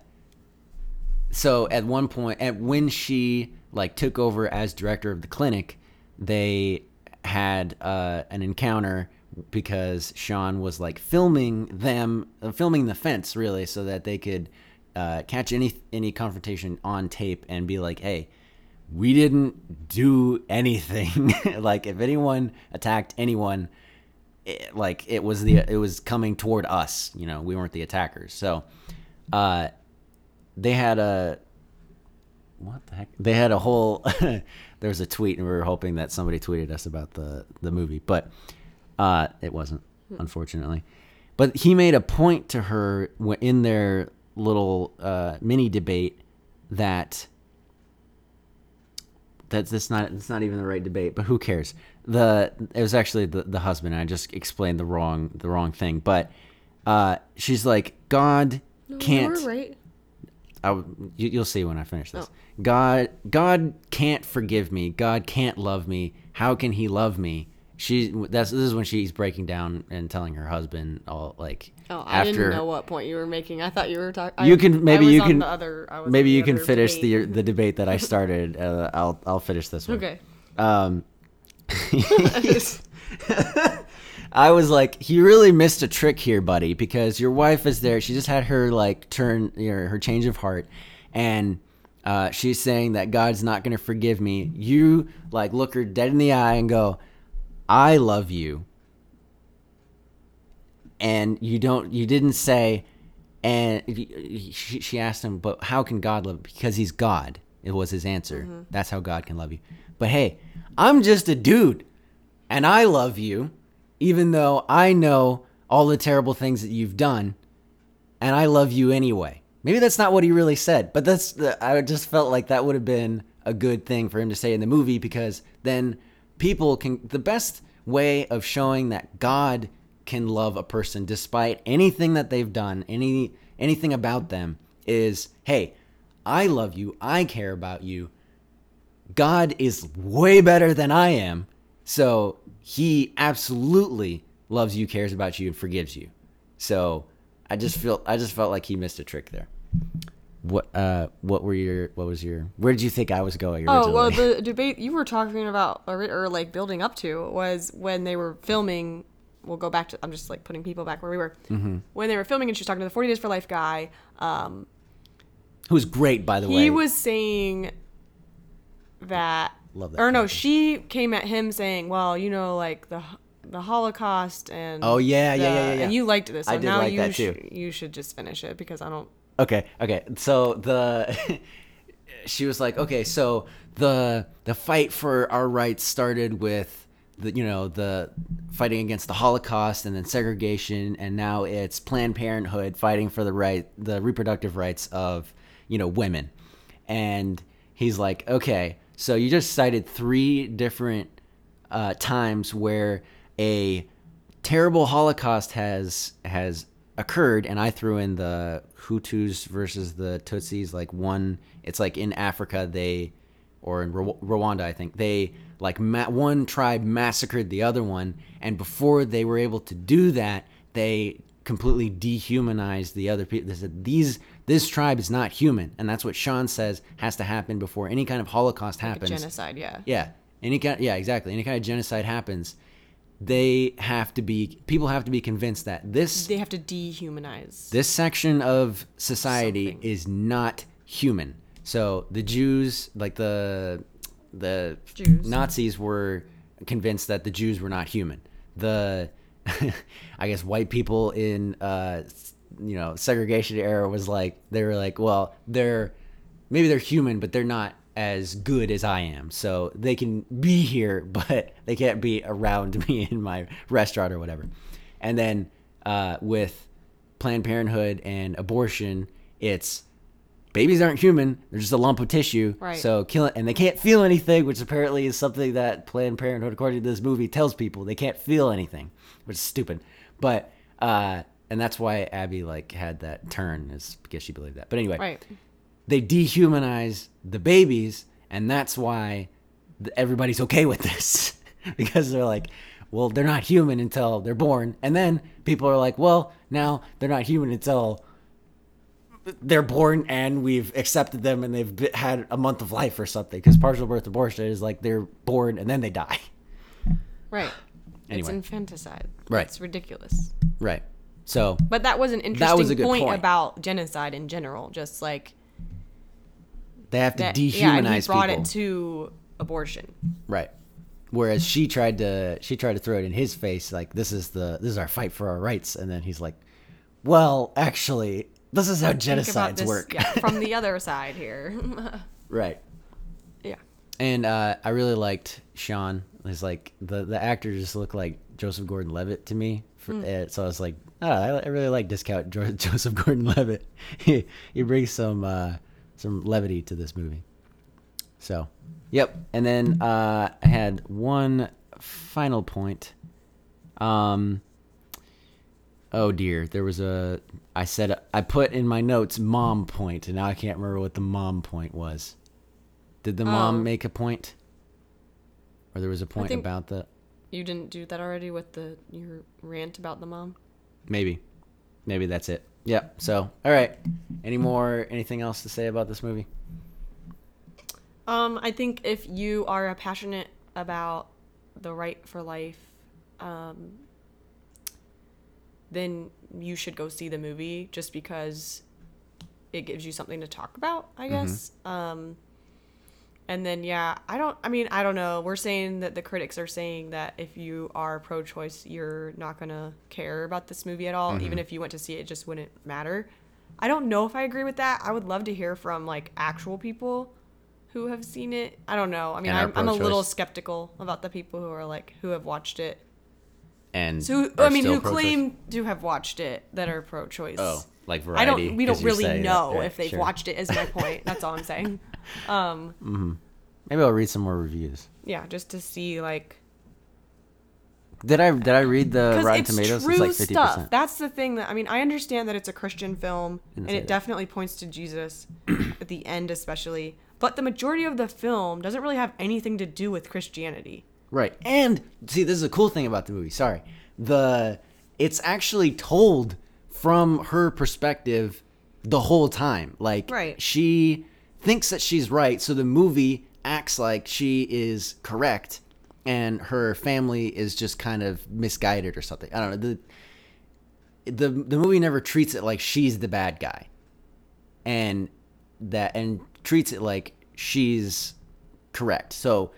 so at one point, at when she like took over as director of the clinic, they had uh, an encounter because Sean was like filming them, uh, filming the fence really, so that they could uh, catch any any confrontation on tape and be like, hey. We didn't do anything. like if anyone attacked anyone, it, like it was the it was coming toward us. You know, we weren't the attackers. So, uh, they had a what the heck? They had a whole. there was a tweet, and we were hoping that somebody tweeted us about the the movie, but uh, it wasn't, unfortunately. But he made a point to her in their little uh, mini debate that that's that's not it's not even the right debate, but who cares? The it was actually the the husband. And I just explained the wrong the wrong thing, but uh, she's like God can't. You were right. I, you, you'll see when I finish this. Oh. God, God can't forgive me. God can't love me. How can He love me? She. That's this is when she's breaking down and telling her husband all like. Oh, I after, didn't know what point you were making. I thought you were talking. You can maybe you can the other. I was maybe you can finish debate. the the debate that I started. Uh, I'll I'll finish this one. Okay. Um, I was like, he really missed a trick here, buddy, because your wife is there. She just had her like turn, you know, her change of heart, and uh, she's saying that God's not going to forgive me. You like look her dead in the eye and go, "I love you," and you don't, you didn't say, and she, she asked him, "But how can God love?" Because He's God. It was his answer. Mm-hmm. That's how God can love you. But hey, I'm just a dude and I love you, even though I know all the terrible things that you've done, and I love you anyway. Maybe that's not what he really said, but that's the, I just felt like that would have been a good thing for him to say in the movie because then people can the best way of showing that God can love a person despite anything that they've done, any anything about them is, hey, I love you, I care about you. God is way better than I am. So he absolutely loves you, cares about you, and forgives you. So I just feel I just felt like he missed a trick there. What uh what were your what was your where did you think I was going originally? Oh well, the debate you were talking about or, or like building up to was when they were filming. We'll go back to. I'm just like putting people back where we were Mm-hmm. when they were filming, and she was talking to the 40 Days for Life guy. Um, Who's great by the way. he was saying that, Love that or no, she came at him saying, "Well, you know, like the the Holocaust and Oh, yeah, yeah, the- yeah, yeah, yeah. and you liked this. So I did now like you that, sh- too. You should just finish it because I don't. Okay, okay. So the she was like, okay, so the the fight for our rights started with the you know the fighting against the Holocaust and then segregation, and now it's Planned Parenthood fighting for the right the reproductive rights of you know women, and he's like, okay, so you just cited three different uh, times where a terrible Holocaust has has occurred, and I threw in the Hutus versus the Tutsis. Like one, it's like in Africa they, or in Rw- Rwanda, I think they like ma- one tribe massacred the other one, and before they were able to do that, they completely dehumanized the other people. They said these this tribe is not human, and that's what Sean says has to happen before any kind of Holocaust Like happens. genocide, yeah. Yeah. Any kind yeah, exactly. Any kind of genocide happens, they have to be people have to be convinced that this They have to dehumanize. this section of society Something. is not human. So the Jews, like the the Jews. Nazis were convinced that the Jews were not human. The I guess white people in uh you know segregation era was like they were like, well, they're maybe they're human, but they're not as good as I am. So they can be here, but they can't be around me in my restaurant or whatever. And then uh, with Planned Parenthood and abortion, it's babies aren't human; they're just a lump of tissue. Right. So kill it, and they can't feel anything, which apparently is something that Planned Parenthood, according to this movie, tells people they can't feel anything, which is stupid. But uh, and that's why Abby like had that turn, is because she believed that. But anyway, Right. they dehumanize the babies, and that's why everybody's okay with this because they're like, well, they're not human until they're born, and then people are like, well, now they're not human until they're born and we've accepted them and they've had a month of life or something because partial birth abortion is like they're born and then they die Right. Anyway. It's infanticide. Right. It's ridiculous. right so But that was an interesting was point, point. about genocide in general. Just like they have to that. dehumanize yeah, and he brought people it to abortion. Right. Whereas she tried to she tried to throw it in his face like this is the this is our fight for our rights and then he's like, "Well, actually, this is how genocides this work." yeah, from the other side here. right. yeah. And uh, I really liked Sean. He's like the the actor just looked like Joseph Gordon-Levitt to me. For, uh, so I was like, oh, I, I really like discount jo- Joseph Gordon-Levitt. he he brings some uh, some levity to this movie. So, yep. And then uh, I had one final point. Um. Oh dear, there was a. I said I put in my notes mom point, and now I can't remember what the mom point was. Did the mom Oh. make a point? Or there was a point about the You didn't do that already with the your rant about the mom. maybe, maybe that's it. Yeah. So all right. Any more? Anything else to say about this movie? Um, I think if you are passionate about the right for life, um, then you should go see the movie just because it gives you something to talk about, I guess. Um, and then, yeah, I don't, I mean, I don't know. We're saying that the critics are saying that if you are pro choice, you're not going to care about this movie at all. Even if you went to see it, it just wouldn't matter. I don't know if I agree with that. I would love to hear from like actual people who have seen it. I don't know. I mean, I'm, I'm a little skeptical about the people who are like who have watched it. And So who, I mean, who claim to have watched it that are pro-choice. Oh, like I variety. don't. We don't really know Right, if they've sure. watched it. Is my point. That's all I'm saying. Um, Maybe I'll read some more reviews. yeah, just to see like Did I did I read the Rotten it's Tomatoes? true it's like fifty stuff. percent. That's the thing that I mean. I understand that it's a Christian film and it that. definitely points to Jesus at the end, especially. But the majority of the film doesn't really have anything to do with Christianity. Right. And see, this is a cool thing about the movie. Sorry. The it's actually told from her perspective the whole time. Like Right. she thinks that she's right, so the movie acts like she is correct and her family is just kind of misguided or something. I don't know. The the the movie never treats it like she's the bad guy. And that and treats it like she's correct. So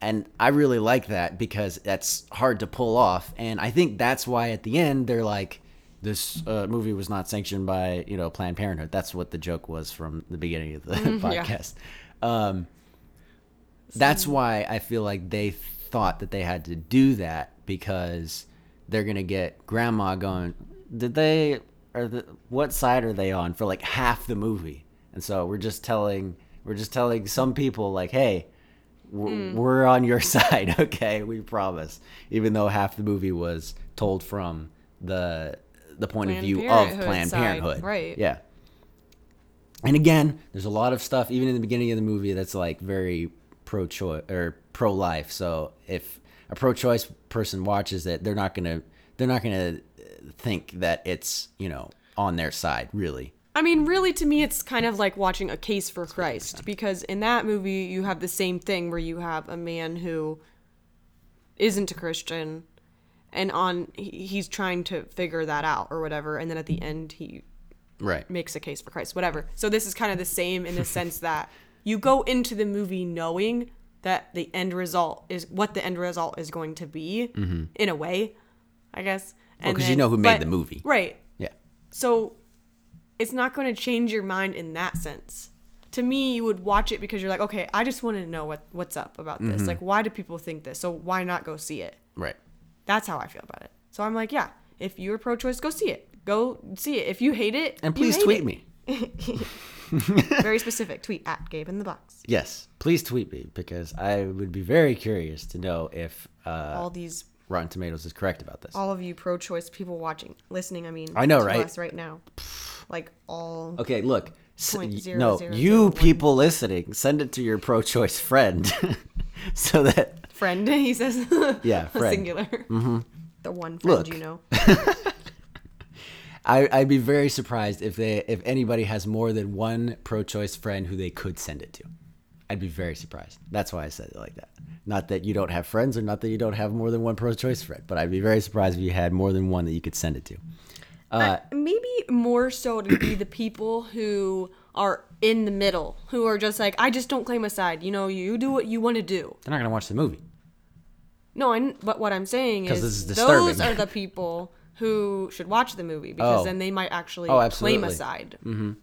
and I really like that because that's hard to pull off. And I think that's why at the end they're like, this uh, movie was not sanctioned by you know Planned Parenthood. That's what the joke was from the beginning of the yeah. podcast. Um, that's why I feel like they thought that they had to do that because they're gonna get Grandma going. Did they? Are the what side are they on for like half the movie? And so we're just telling we're just telling some people like, hey, we're, hmm. we're on your side, okay? We promise. Even though half the movie was told from the the point of Planned view of Planned side, Parenthood, right. Yeah. And again, there's a lot of stuff even in the beginning of the movie that's like very pro-choice or pro-life. So if a pro-choice person watches it, they're not gonna they're not gonna think that it's you know on their side really. I mean, really, to me, it's kind of like watching a case for Christ because in that movie, you have the same thing where you have a man who isn't a Christian and on he's trying to figure that out or whatever and then at the end he Right. makes a case for Christ whatever so this is kind of the same in the sense that you go into the movie knowing that the end result is what the end result is going to be mm-hmm. in a way I guess because you know who made but- the movie. right Yeah. so it's not going to change your mind in that sense. To me, you would watch it because you're like, okay, I just want to know what what's up about this. Mm-hmm. Like, why do people think this? So why not go see it? Right. That's how I feel about it. So I'm like, yeah, if you're pro-choice, go see it. Go see it. If you hate it, And please tweet it. me. Very specific. Tweet at Gabe in the box. Yes, please tweet me because I would be very curious to know if uh, All these, Rotten Tomatoes is correct about this. all of you pro-choice people watching, listening. I mean, I know, right? Us right now, like all. Okay, look. zero no, zero you zero one. people listening, send it to your pro-choice friend, so that friend he says Yeah, friend. singular mm-hmm. the one friend Look. you know I, I'd be very surprised if they if anybody has more than one pro-choice friend who they could send it to. I'd be very surprised. That's why I said it like that. Not that you don't have friends, or not that you don't have more than one pro-choice friend, but I'd be very surprised if you had more than one that you could send it to. Uh, maybe more so to be the people who are in the middle who are just like i just don't claim a side you know you do what you want to do they're not gonna watch the movie. no I, but what i'm saying is is those are the people who should watch the movie because Oh. then they might actually Oh, claim a side Absolutely.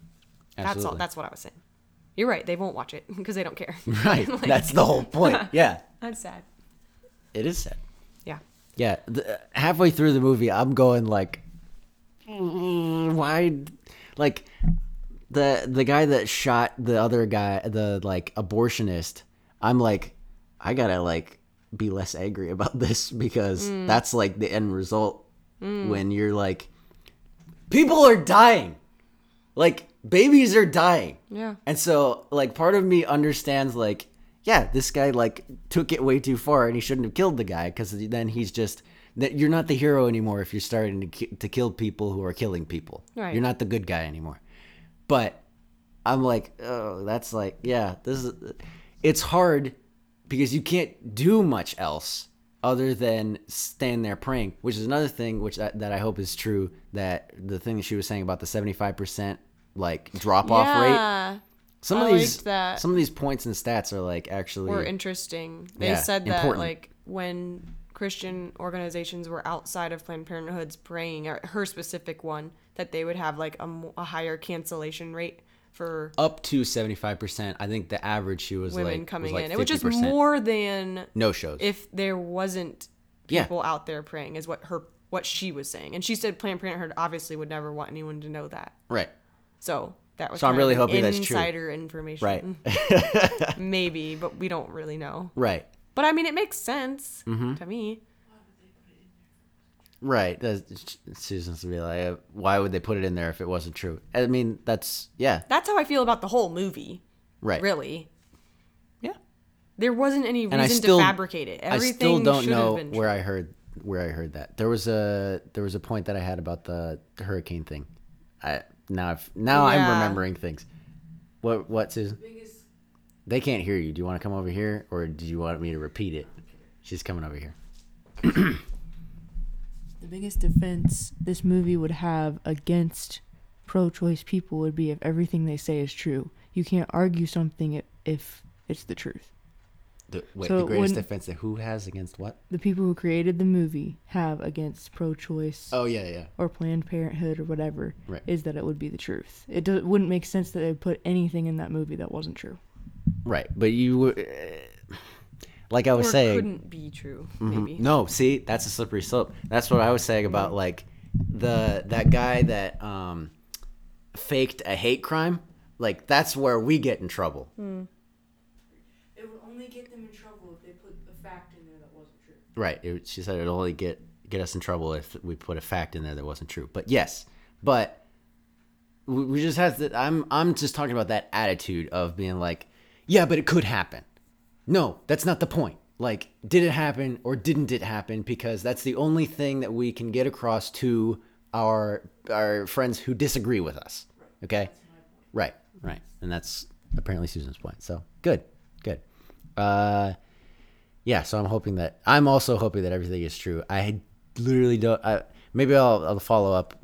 that's all that's what i was saying you're right they won't watch it because they don't care right. Like, that's the whole point. Yeah, that's sad it is sad. yeah Yeah, the, halfway through the movie, I'm going like, "Mm, why? Like the the guy that shot the other guy, the like abortionist. I'm like, I gotta like be less angry about this because mm. that's like the end result mm. when you're like, people are dying, like babies are dying. yeah And so, like, part of me understands, like, yeah, this guy like took it way too far, and he shouldn't have killed the guy because then he's just that you're not the hero anymore if you're starting to ki- to kill people who are killing people. Right. You're not the good guy anymore. But I'm like, oh, that's like, yeah, this is. It's hard because you can't do much else other than stand there praying, which is another thing which I, that I hope is true. That the thing that she was saying about the 75 percent like drop off rate. yeah Some I of these some of these points and stats are like actually were interesting. They Yeah, said that important. like when Christian organizations were outside of Planned Parenthood's praying, or her specific one, that they would have like a, a higher cancellation rate for up to 75%. I think the average she was women like was coming like in, which is 50%. more than no shows. if there wasn't Yeah. people out there praying, is what her what she was saying, and she said Planned Parenthood obviously would never want anyone to know that. right. So that was So I'm really hoping that's true. insider information, Right. Maybe, but we don't really know. right. But I mean, it makes sense Mm-hmm. to me. Right. That's, Susan's to be like, uh, why would they put it in there if it wasn't true? I mean, that's yeah. That's how I feel about the whole movie. Right. Really, Yeah. there wasn't any reason still to fabricate it. I still don't know where. I heard where I heard that. There was a there was a point that I had about the, the hurricane thing. I now I've now I'm remembering things. What what Susan? They can't hear you. Do you want to come over here or do you want me to repeat it? She's coming over here. The biggest defense this movie would have against pro choice people would be if everything they say is true. You can't argue something if, if it's the truth. The, wait, So the greatest when- defense that who has against what? The people who created the movie have against pro choice Oh yeah, yeah. or Planned Parenthood or whatever Right. is that it would be the truth. It do, wouldn't make sense that they would put anything in that movie that wasn't true. Right, but you, uh, like I was Or saying, couldn't be true. Mhm. Maybe. No, see, that's a slippery slope. That's what I was saying about like the that guy that um faked a hate crime. Like that's where we get in trouble. Mm. It would only get them in trouble if they put a fact in there that wasn't true. Right. It, she said it'd only get get us in trouble if we put a fact in there that wasn't true. But yes, but we, we just have to. I'm I'm just talking about that attitude of being like, yeah, but it could happen. No, that's not the point. Like, did it happen or didn't it happen? Because that's the only thing that we can get across to our our friends who disagree with us. Okay. Right. Right. And that's apparently Susan's point. So good. Good. Uh yeah, so I'm hoping that I'm also hoping that everything is true. I literally don't. I, maybe I'll, I'll follow up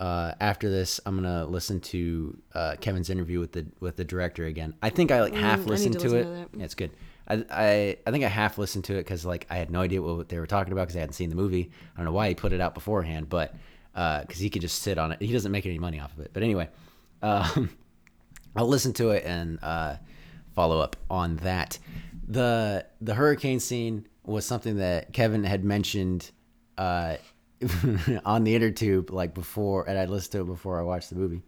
uh, after this. I'm gonna listen to uh, Kevin's interview with the with the director again. I think I like half Mm, I need listened to to, listen it. to. Yeah, it's good. I, I I think I half listened to it because like I had no idea what they were talking about because I hadn't seen the movie. I don't know why he put it out beforehand, but because he could just sit on it. He doesn't make any money off of it. But anyway, um, I'll listen to it and uh, follow up on that. the The hurricane scene was something that Kevin had mentioned uh, on the inner tube like before, and I listened to it before I watched the movie.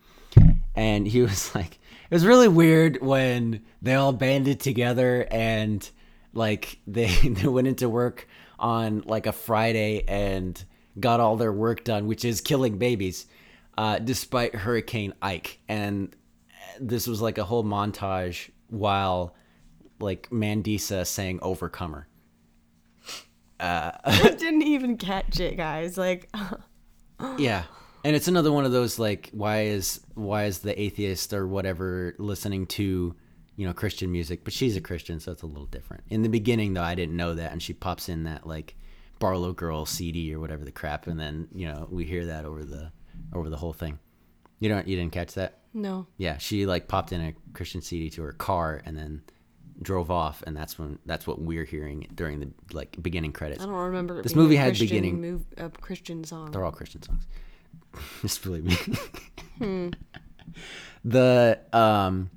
and he was like, it was really weird when they all banded together and like they they went into work on like a Friday and got all their work done, which is killing babies, uh, despite Hurricane Ike. And this was like a whole montage while like Mandisa sang Overcomer. Uh, I didn't even catch it, guys. Like, Yeah. And it's another one of those like why is why is the atheist or whatever listening to, you know, Christian music, but she's a Christian, so it's a little different. In the beginning though, I didn't know that and she pops in that like BarlowGirl CD or whatever the crap and then, you know, we hear that over the over the whole thing. You don't you didn't catch that? no. Yeah, she like popped in a Christian CD to her car and then drove off and that's when that's what we're hearing during the like beginning credits. I don't remember. This movie had Christian beginning- move, a Christian song. They're all Christian songs. Just believe me. The um,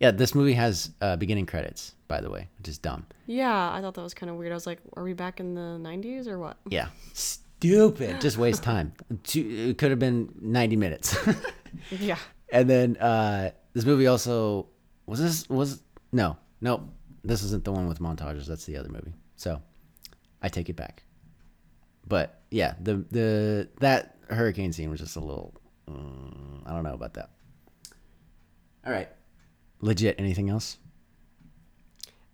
yeah, this movie has uh, beginning credits, by the way, which is dumb. Yeah, I thought that was kind of weird. I was like, are we back in the '90s or what? Yeah, stupid. Just waste time. It could have been ninety minutes. Yeah. and then uh, this movie also was this was no no this isn't the one with montages. That's the other movie. So I take it back. But yeah, the the that hurricane scene was just a little. mm, I don't know about that. All right, legit. Anything else?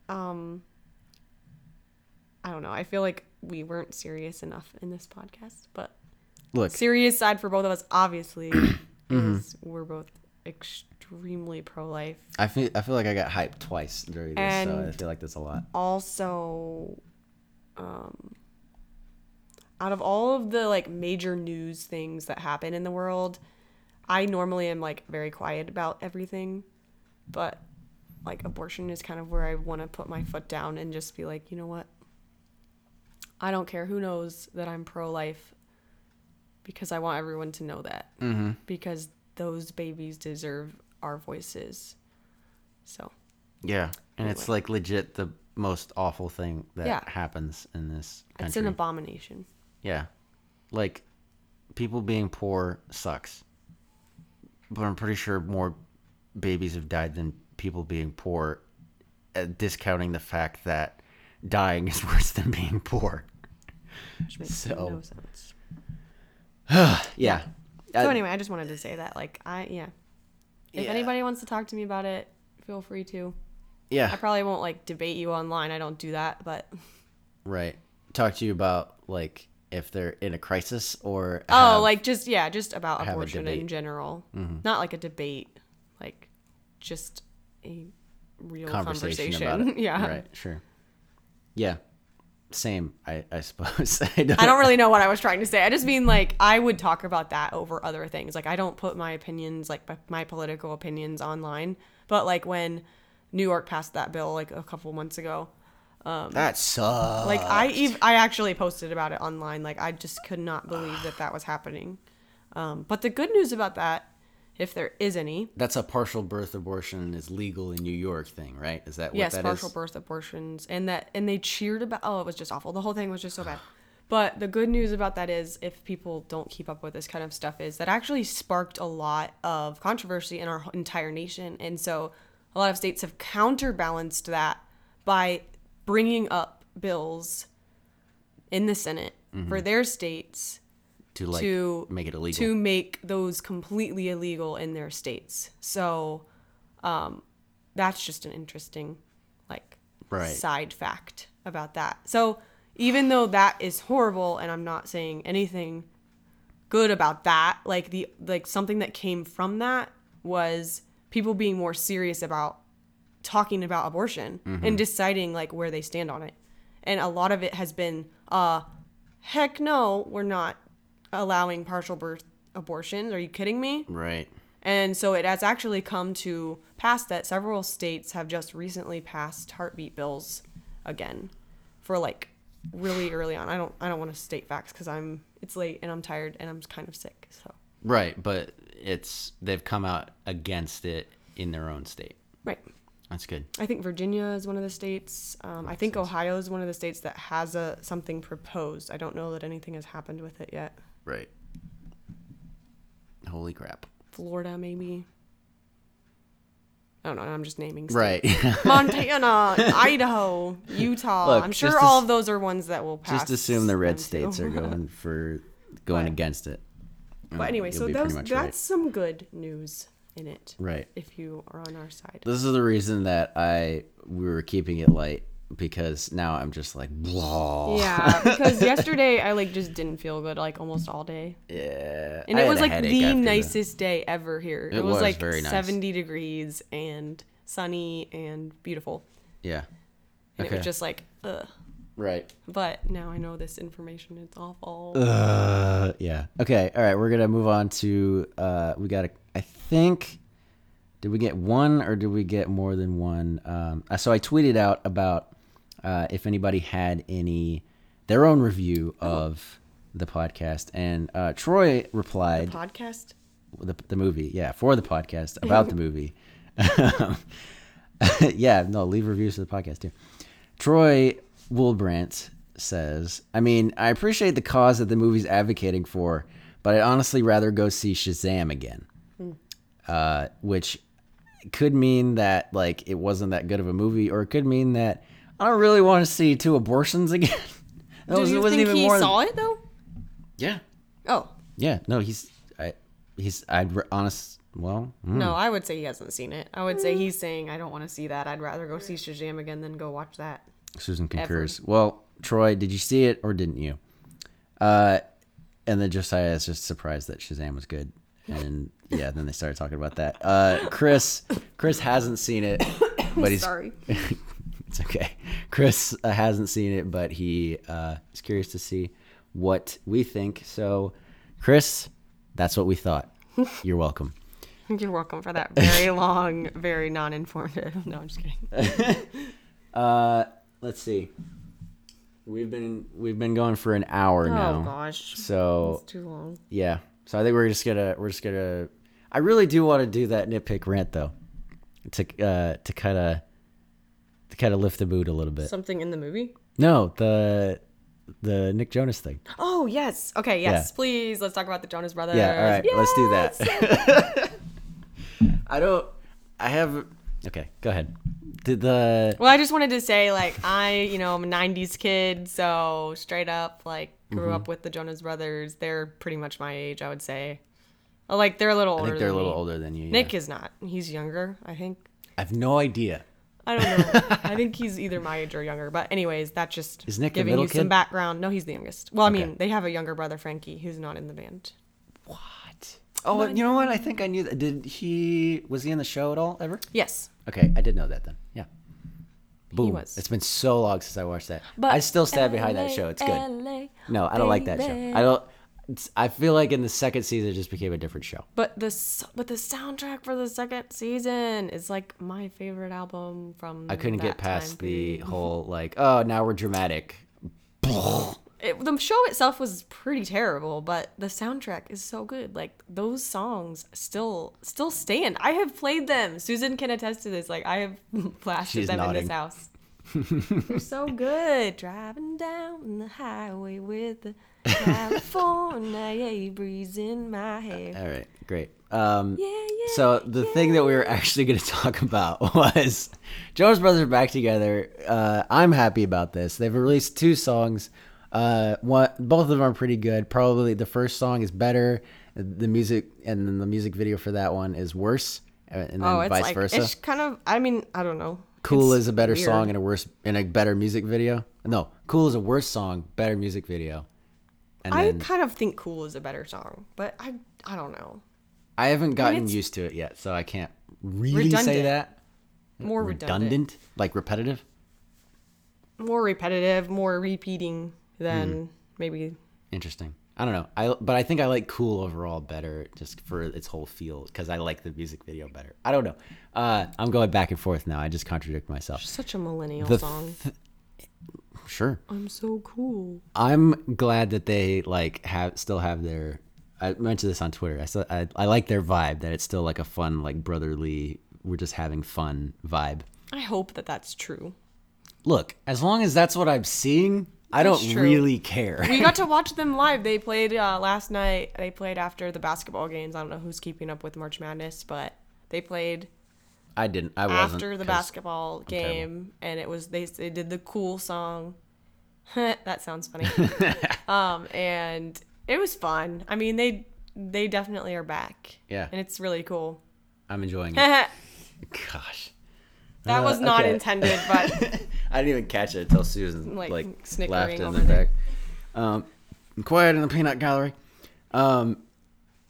Um. I don't know. I feel like we weren't serious enough in this podcast, but Look, serious side for both of us, obviously, Mm-hmm. we're both extremely pro-life. I feel I feel like I got hyped twice during this, so I feel like that's a lot. also um out of all of the like major news things that happen in the world i normally am like very quiet about everything but like abortion is kind of where i want to put my foot down and just be like you know what i don't care who knows that i'm pro-life because i want everyone to know that Mm-hmm. because those babies deserve our voices so Yeah, and it's like legit the most awful thing that Yeah. happens in this country. it's an abomination Yeah. Like people being poor sucks. But I'm pretty sure more babies have died than people being poor, uh, discounting the fact that dying is worse than being poor. which makes So- no sense Yeah. So Uh, anyway, I just wanted to say that, like, I yeah. If Yeah. anybody wants to talk to me about it, feel free to. Yeah. I probably won't like debate you online. I don't do that, but Right. Talk to you about like if they're in a crisis or oh, like just yeah, just about abortion in debate. Mm-hmm. general. Not like a debate, like just a real conversation, conversation. yeah. Right. Sure. Yeah. Same. I I suppose. I don't. I don't really know what I was trying to say. I just mean like I would talk about that over other things. Like I don't put my opinions, like my- political opinions, online. But like when New York passed that bill like a couple months ago, That sucks. like I ev- I actually posted about it online. Like I just could not believe that that was happening. Um, but the good news about that, if there is any, That's a partial birth abortion is legal in New York thing, right? Is that what yes, that partial is? birth abortions, and that and they cheered about. Oh, it was just awful. The whole thing was just so bad. But the good news about that is, if people don't keep up with this kind of stuff, is that actually sparked a lot of controversy in our entire nation, and so a lot of states have counterbalanced that by bringing up bills in the Senate for mm-hmm. their states to like to make it illegal. to make those completely illegal in their states. So um, that's just an interesting like Right. side fact about that. So even though that is horrible and I'm not saying anything good about that, like the like something that came from that was people being more serious about talking about abortion and deciding like where they stand on it. And a lot of it has been uh heck no, we're not allowing partial birth abortions. Are you kidding me? right. And so it has actually come to pass that several states have just recently passed heartbeat bills again for like really early on. I don't I don't want to state facts cuz I'm it's late and I'm tired and I'm kind of sick. So Right, but it's they've come out against it in their own state. right. That's good. I think Virginia is one of the states. Um, I think Ohio is one of the states that has a something proposed. I don't know that anything has happened with it yet. Right. Holy crap. Florida, maybe. I don't know. I'm just naming. Right. Montana, Idaho, Utah. Look, I'm sure all as- of those are ones that will pass. Just assume the red states too. are going for going But- against it. But oh, anyway, You'll so those, that's right. some good news in it. Right. If you are on our side. This is the reason that I we were keeping it light because now I'm just like blah. Yeah, because yesterday I like just didn't feel good like almost all day. Yeah. And it had was like the nicest day ever here. It, It was, was like nice. 70 degrees and sunny and beautiful. Yeah. And it was just like, ugh. Right. But now I know this information It's awful. Uh, yeah. Okay. All right. We're gonna move on to. Uh, we got. a- I think. Did we get one or did we get more than one? Um, uh, so I tweeted out about uh, if anybody had any their own review of the podcast, and uh, Troy replied the Podcast? the, the movie yeah for the podcast about the movie. Yeah no leave reviews for the podcast too. Troy woolbrandt says i mean i appreciate the cause that the movie's advocating for but i'd honestly rather go see shazam again. Uh, which could mean that like it wasn't that good of a movie or it could mean that i don't really want to see two abortions again That Do was- it you wasn't think even he more than- saw it though? yeah Oh. yeah no he's i he's i'd re- honest well mm. No, I would say he hasn't seen it. I would say he's saying, I don't want to see that. I'd rather go see Shazam again than go watch that. Susan concurs. Well, Troy, did you see it or didn't you? Uh, and then Josiah is just surprised that Shazam was good. And yeah, then they started talking about that. Uh, Chris, Chris hasn't seen it, but he's Sorry. it's okay. Chris uh, hasn't seen it, but he uh, is curious to see what we think. So, Chris, that's what we thought. You're welcome. You're welcome for that very long, very non informative. No, I'm just kidding. Uh, let's see. We've been we've been going for an hour now. Oh, gosh. So It's too long. Yeah. So I think we're just gonna we're just gonna. I really do want to do that nitpick rant though, to uh to kind of to kind of lift the mood a little bit. Something in the movie? No, the the Nick Jonas thing. Oh, yes. Okay, yes. Yeah. Please, let's talk about the Jonas Brothers. Yeah. All right. Let's do that. I don't. I have. Okay. Go ahead. Did the Well, I just wanted to say, like, I, you know, I'm a 90s kid, so straight up, like, grew Mm-hmm. up with the Jonas Brothers. They're pretty much my age, I would say. Like, they're a little I older think they're a little me. older than you. yeah. Nick is not. He's younger, I think. I have no idea. I don't know. I think he's either my age or younger. But anyways, that's just Is Nick giving middle you some background. No, he's the youngest. Well, I Okay. mean, they have a younger brother, Frankie, who's not in the band. What? Oh, you know what? I think I knew that. Did he? Was he in the show at all ever? Yes. Okay, I did know that then. Yeah. Boom. was. It's been so long since I watched that. But I still stand behind that show. It's good. LA, No, I don't like that show. I don't. I feel like in the second season it just became a different show. But the but the soundtrack for the second season is like my favorite album from. I couldn't get past the whole like, oh, now we're dramatic. It, the show itself was pretty terrible, but the soundtrack is so good. Like those songs still still stand. I have played them. Susan can attest to this. Like I have blasted them in this house. They're so good. Driving down the highway with the California breeze in my hair. All right, great. Um, Yeah, yeah. so the thing that we were actually going to talk about was Jonas Brothers are back together. Uh, I'm happy about this. They've released two songs. Uh, one, both of them are pretty good. Probably the first song is better. The music and then the music video for that one is worse, uh, and then Oh, it's vice like versa. it's kind of. I mean, I don't know. Cool It's is a better weird. song and a worse and a better music video. No, Cool is a worse song, better music video. And I then kind of think "Cool" is a better song, but I I don't know. I haven't gotten it's- used to it yet, so I can't really say that. More redundant. Redundant, like repetitive. more repetitive, more repeating than Hmm. maybe. Interesting. I don't know. I but I think I like Cool overall better, just for its whole feel, because I like the music video better. I don't know. Uh, I'm going back and forth now. I just contradict myself. Such a millennial The song. Sure. I'm so cool. I'm glad that they like have still have their. I mentioned this on Twitter. I still I, I like their vibe. That it's still like a fun, like brotherly. We're just having fun vibe. I hope that that's true. Look, as long as that's what I'm seeing, I don't really care. we got to watch them live. They played uh, last night. They played after the basketball games. I don't know who's keeping up with March Madness, but they played I didn't. I wasn't. after the basketball game, and it was they they did the cool song. that sounds funny. um, and it was fun. I mean, they they definitely are back. Yeah. and it's really cool. I'm enjoying it. Gosh, that Gosh. was Uh, not okay. intended, but I didn't even catch it until Susan Like, like, snickering laughed in the back. Um, quiet in the peanut gallery. Um,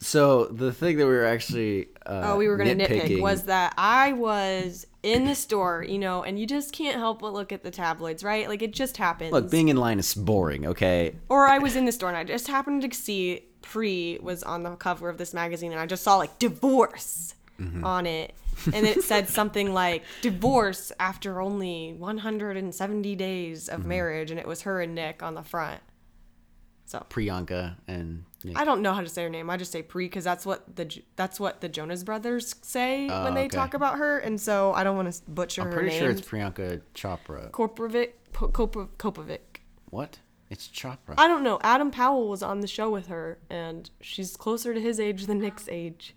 so the thing that we were actually uh, oh, we were gonna nitpick nitpicking- was that I was in the store, you know, and you just can't help but look at the tabloids, right? Like it just happens. look being in line is boring. Okay, or I was in the store and I just happened to see Pre was on the cover of this magazine and I just saw like divorce Mm-hmm. on it. And it said something like divorce after only 170 days Mm-hmm. of marriage and it was her and Nick on the front. So Priyanka and Nick. I don't know how to say her name. I just say Pre because that's what the that's what the Jonas Brothers say Oh, when they okay. talk about her, and so I don't want to butcher her name. I'm her pretty name. sure it's Priyanka Chopra. Kopro- Kopovic. What? It's Chopra. I don't know. Alan Powell was on the show with her, and she's closer to his age than Nick's age.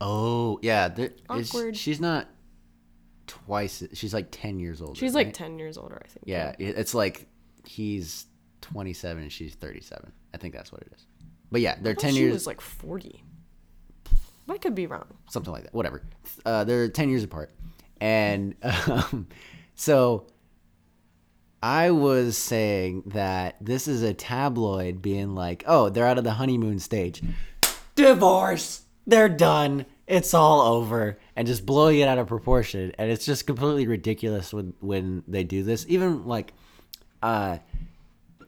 oh yeah, there, Awkward. she's not twice. She's like ten years older. She's like right? 10 years older, I think. Yeah, it's like he's 27 and she's 37. I think that's what it is. But yeah, they're thought 10 she years, was like 40. I could be wrong. something like that. Whatever. Uh, they're 10 years apart. And um, so I was saying that this is a tabloid being like, oh, they're out of the honeymoon stage. Divorce. They're done. It's all over. And just blowing it out of proportion. And it's just completely ridiculous when, when they do this. Even like, uh,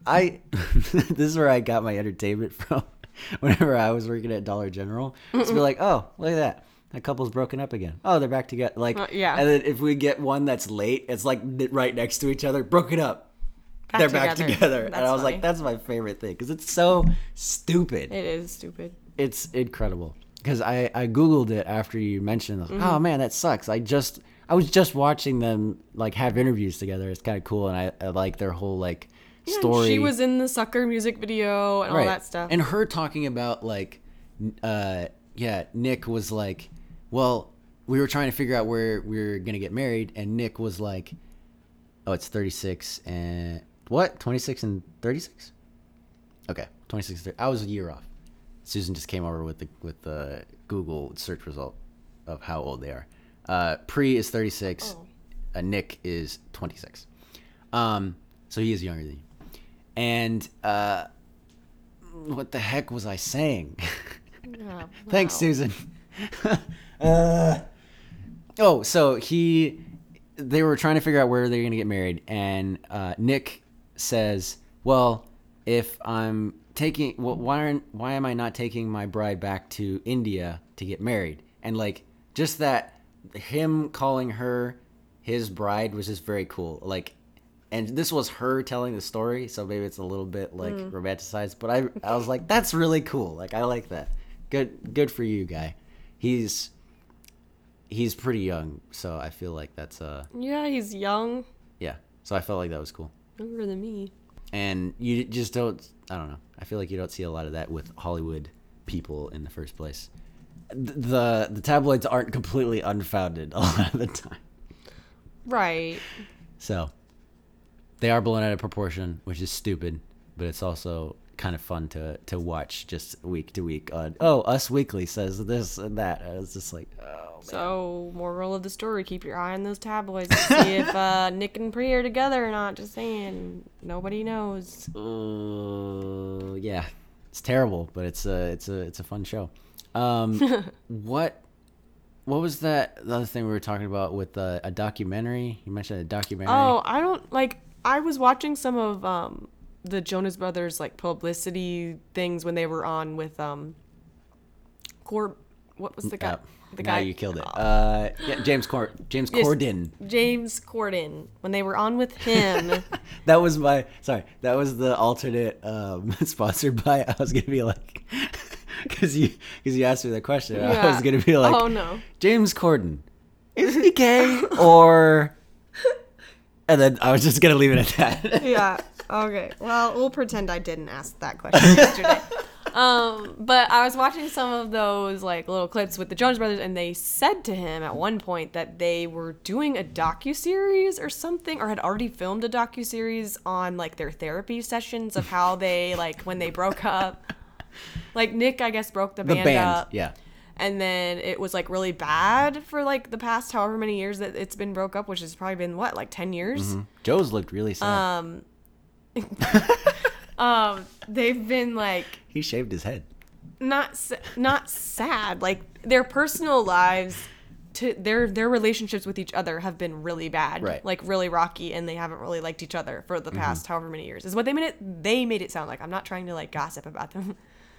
I this is where I got my entertainment from. Whenever I was working at Dollar General, it's be like, oh, look at that. That couple's broken up again. Oh, they're back together. Like, Uh, yeah. And then if we get one that's late, it's like right next to each other, broken up. Back they're back together. together. and I was funny. like, that's my favorite thing because it's so stupid. It is stupid. it's incredible because I, I googled it after you mentioned it. Like, Mm-hmm. oh man that sucks i just i was just watching them like have interviews together it's kind of cool and I, I like their whole like Yeah, story She was in the Sucker music video and all that stuff. and her talking about like uh yeah nick was like well we were trying to figure out where we were gonna get married and nick was like oh it's 36 and what? 26 and 36 okay 26 30. i was a year off. Susan just came over with the with the google search result of how old they are. Uh pre is 36 Oh. uh, nick is 26 um so he is younger than you and uh what the heck was I saying? Yeah, Thanks. Susan. uh, oh, so he, they were trying to figure out where they're going to get married, and uh, Nick says, "Well, if I'm taking, well, why aren't, why am I not taking my bride back to India to get married?" And like, just that, him calling her his bride was just very cool. Like, and this was her telling the story, so maybe it's a little bit like romanticized. But I, I was like, that's really cool. Like, I like that. Good, good for you, guy. He's, he's pretty young, so I feel like that's uh, Yeah, he's young, yeah. So I felt like that was cool. younger than me. And you just don't. I don't know. I feel like you don't see a lot of that with Hollywood people in the first place. The the tabloids aren't completely unfounded a lot of the time. Right. So they are blown out of proportion, which is stupid, but it's also kind of fun to to watch just week to week on oh us weekly says this and that and it's just like oh man. So, moral of the story: keep your eye on those tabloids to see if uh, Nick and Pri are together or not. Just saying, nobody knows. uh, yeah it's terrible but it's a it's a it's a fun show um what what was that the other thing we were talking about with uh, a documentary you mentioned a documentary Oh, I don't like. I was watching some of um the Jonas Brothers like publicity things when they were on with um. Cor, what was the guy? Uh, the guy you killed it uh yeah james Cor- james Yes. corden James Corden when they were on with him. that was my sorry that was the alternate um sponsored by i was gonna be like because you because you asked me that question i was gonna be like oh no. james corden is he gay or and then i was just gonna leave it at that Yeah. Okay, well, we'll pretend I didn't ask that question yesterday. um, but I was watching some of those like little clips with the Jonas Brothers, and they said to him at one point that they were doing a docu series or something, or had already filmed a docu series on like their therapy sessions of how they like when they broke up. Like Nick, I guess, broke the, The band, band, up yeah. And then it was like really bad for like the past however many years that it's been broke up, which has probably been what like ten years. Joe's looked really sad. Um, um, they've been like he shaved his head. not not sad. Like their personal lives, to their their relationships with each other have been really bad, Right. Mm-hmm. Like really rocky, and they haven't really liked each other for the past however many years. Is what they made it. They made it sound like. I'm not trying to like gossip about them.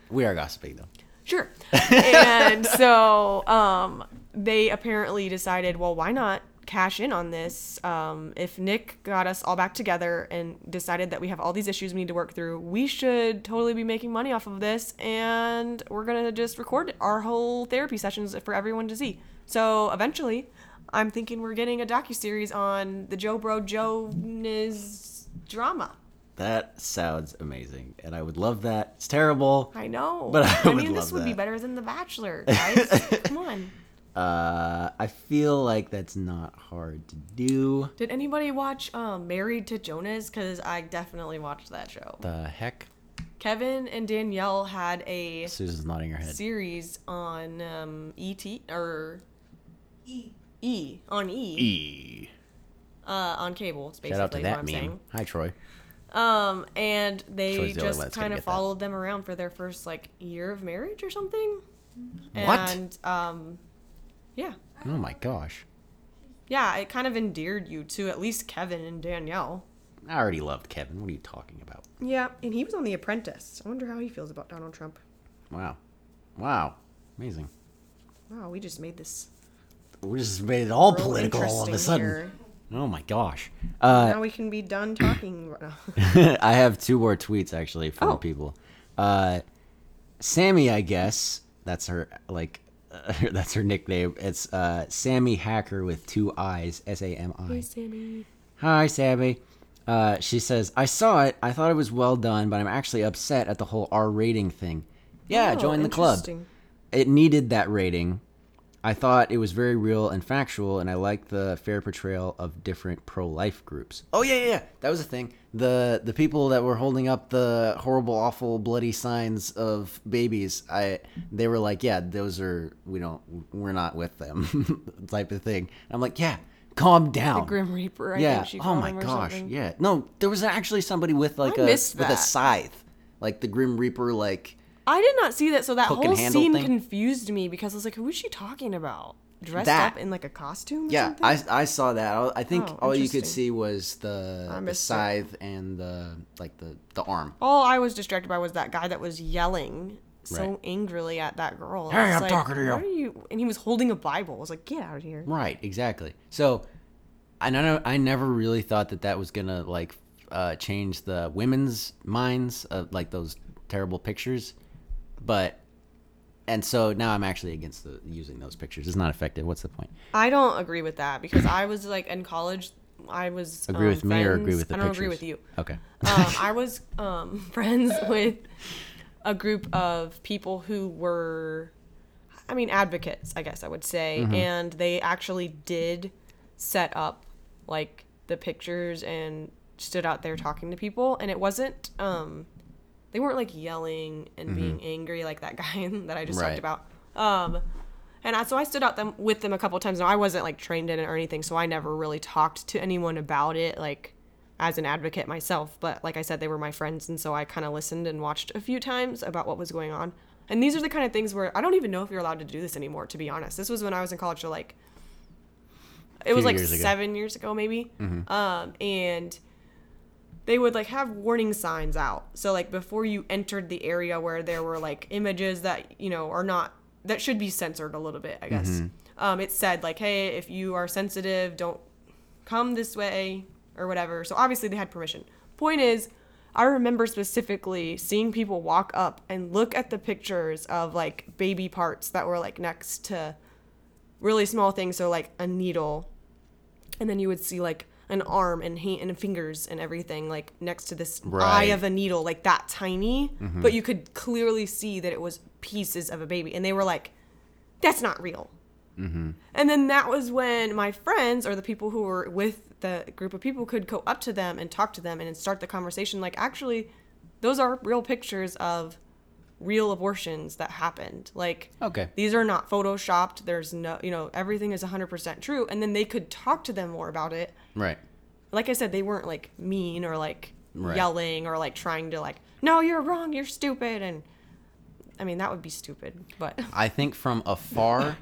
We are gossiping though. Sure. and so um, they apparently decided, well, why not cash in on this? Um, if Nick got us all back together and decided that we have all these issues we need to work through, we should totally be making money off of this, and we're gonna just record our whole therapy sessions for everyone to see. So eventually, I'm thinking we're getting a docu series on the Joe Bro Jonas drama. That sounds amazing, and I would love that. It's terrible. I know, But I would mean, this love would be better than The Bachelor, guys. Come on. Uh, I feel like that's not hard to do. Did anybody watch um, Married to Jonas? Because I definitely watched that show. The heck? Kevin and Danielle had a Susan's nodding her head. series on um, ET or E E on E, E. uh, on cable. It's basically Shout out to that I'm meme. saying. Hi, Troy. Um, and they the just one that's gonna kind of get that. followed them around for their first like year of marriage or something. What? And um, yeah, Oh my gosh. yeah, it kind of endeared you to at least Kevin and Danielle. I already loved Kevin. What are you talking about? Yeah, and he was on The Apprentice. I wonder how he feels about Donald Trump. Wow. Wow. Amazing. Wow, we just made this We just made it all political all of a sudden. here. Oh my gosh. Uh, now we can be done talking. I have two more tweets actually from Oh. people. Uh, Sammy, I guess that's her like uh, that's her nickname. It's uh, Sammy Hacker with two eyes. S A M I. Hi Sammy. Hi, Sammy. Uh, she says, I saw it. I thought it was well done, but I'm actually upset at the whole R rating thing. Yeah, Oh, join the club. It needed that rating. I thought it was very real and factual, and I liked the fair portrayal of different pro-life groups. Oh yeah, yeah, yeah. that was a thing. The the people that were holding up the horrible, awful, bloody signs of babies, I they were like, yeah, those are we don't we're not with them, type of thing. I'm like, yeah, calm down. The Grim Reaper. I yeah. think she oh my him or gosh. something. Yeah. No, there was actually somebody with like I a missed with a scythe, like the Grim Reaper, like. I did not see that, so that whole scene thing? confused me because I was like, "Who is she talking about? Dressed That. up in like a costume?" Or Yeah, something? I, I saw that. I- think Oh, all you could see was the, the missed it. scythe and the like the the arm. All I was distracted by was that guy that was yelling so Right. angrily at that girl. Hey, I'm like, talking to you. "What are you? And he was holding a Bible. I was like, "Get out of here!" Right, exactly. So, I know I never really thought that that was gonna like uh, change the women's minds of like those terrible pictures, but and so now I'm actually against the using those pictures. It's not effective. What's the point? I don't agree with that because I was like in college. I was Agree um, with me or agree with the I don't pictures? agree with you. Okay. um, I was um, friends with a group of people who were, I mean, advocates, I guess I would say, Mm-hmm. and they actually did set up like the pictures and stood out there talking to people, and it wasn't, um, they weren't like yelling and being angry like that guy that I just Mm-hmm. Right. talked about. Um, and I, so I stood out them with them a couple times. Now I wasn't like trained in it or anything, so I never really talked to anyone about it, like as an advocate myself. But like I said, they were my friends, and so I kind of listened and watched a few times about what was going on. And these are the kind of things where I don't even know if you're allowed to do this anymore. To be honest, this was when I was in college, so like it was like years ago. seven years ago, maybe. Um, and they would like have warning signs out. So like before you entered the area where there were like images that you know are not that should be censored a little bit, I guess. Um, it said like, hey, if you are sensitive, don't come this way or whatever. So obviously they had permission. Point is, I remember specifically seeing people walk up and look at the pictures of like baby parts that were like next to really small things, so like a needle, and then you would see like an arm and hand and fingers and everything like next to this eye of a needle like that tiny. Mm-hmm. But you could clearly see that it was pieces of a baby. And they were like that's not real. Mm-hmm. And then that was when my friends or the people who were with the group of people could go up to them and talk to them and start the conversation. Like actually those are real pictures of real abortions that happened like Okay. these are not photoshopped there's no you know everything is 100% true and then they could talk to them more about it Right. like i said they weren't like mean or like Right. yelling or like trying to like no you're wrong you're stupid and i mean that would be stupid but I think from afar,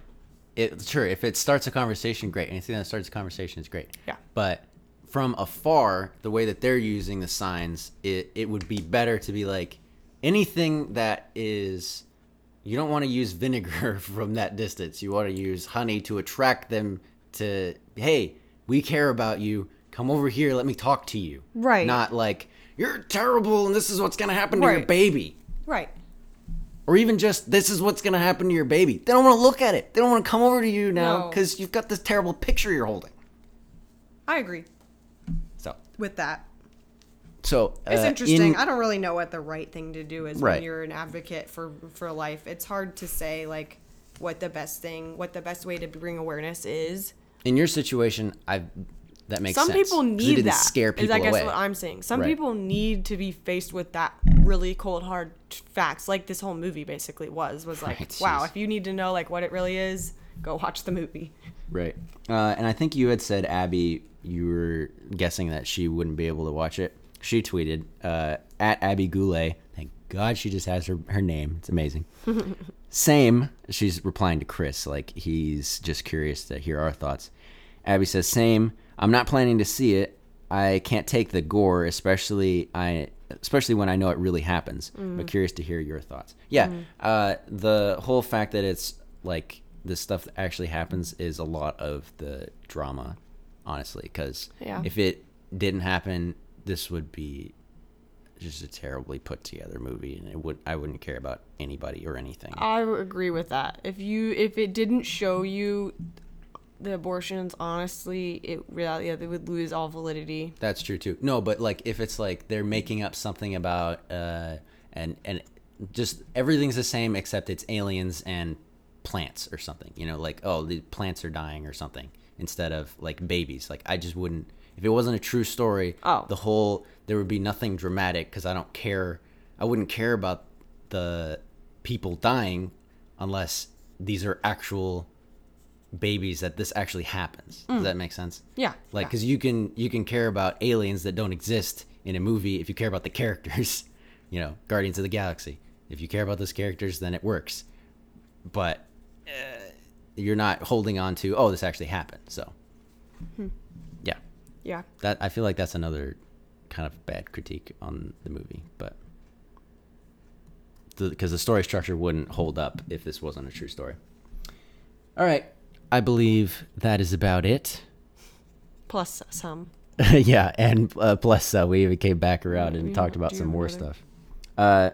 it sure if it starts a conversation, great. Anything that starts a conversation is great. Yeah. But from afar, the way that they're using the signs, it it would be better to be like anything that is. You don't want to use vinegar from that distance. You want to use honey to attract them to. Hey, we care about you. Come over here. Let me talk to you. Right. Not like you're terrible and this is what's gonna happen to your baby right or even just this is what's gonna happen to your baby. They don't want to look at it. They don't want to come over to you now No. because you've got this terrible picture you're holding. i agree So, with that so It's uh, interesting. in- I don't really know what the right thing to do is Right. when you're an advocate for for life. It's hard to say like what the best thing, what the best way to bring awareness is. in your situation, I that makes Some sense. people need that. Scare is people I guess away. what I'm saying. Some Right. people need to be faced with that really cold hard facts, like this whole movie basically was. Was like, Right, wow, jeez. if you need to know like what it really is, go watch the movie. Right. Uh, and I think you had said Abby, you were guessing that she wouldn't be able to watch it. She tweeted uh, at Abby Goulet. Thank God she just has her her name. It's amazing. Same. She's replying to Chris like he's just curious to hear our thoughts. Abby says, "Same. I'm not planning to see it. I can't take the gore, especially I." Especially when I know it really happens, but curious to hear your thoughts. Yeah, uh, the whole fact that it's like this stuff that actually happens is a lot of the drama, honestly. Because Yeah. if it didn't happen, this would be just a terribly put together movie, and it would I wouldn't care about anybody or anything. I would agree with that. If you if it didn't show you the abortions, honestly, it really yeah, they would lose all validity. That's true too. No, but like if it's like they're making up something about uh and and just everything's the same except it's aliens and plants or something. You know, like oh the plants are dying or something instead of like babies. Like I just wouldn't if it wasn't a true story. Oh. the whole there would be nothing dramatic because I don't care. I wouldn't care about the people dying unless these are actual babies that this actually happens. Does that make sense? Yeah, Like, yeah. because you can you can care about aliens that don't exist in a movie if you care about the characters. You know, Guardians of the Galaxy. If you care about those characters, then it works. But uh, you're not holding on to oh this actually happened. So Hmm. Yeah, that I feel like that's another kind of bad critique on the movie, but because the, story structure wouldn't hold up if this wasn't a true story. All right, I believe that is about it. Plus some. yeah, and uh, plus uh, we even came back around and Yeah, talked about some more another? stuff. Uh,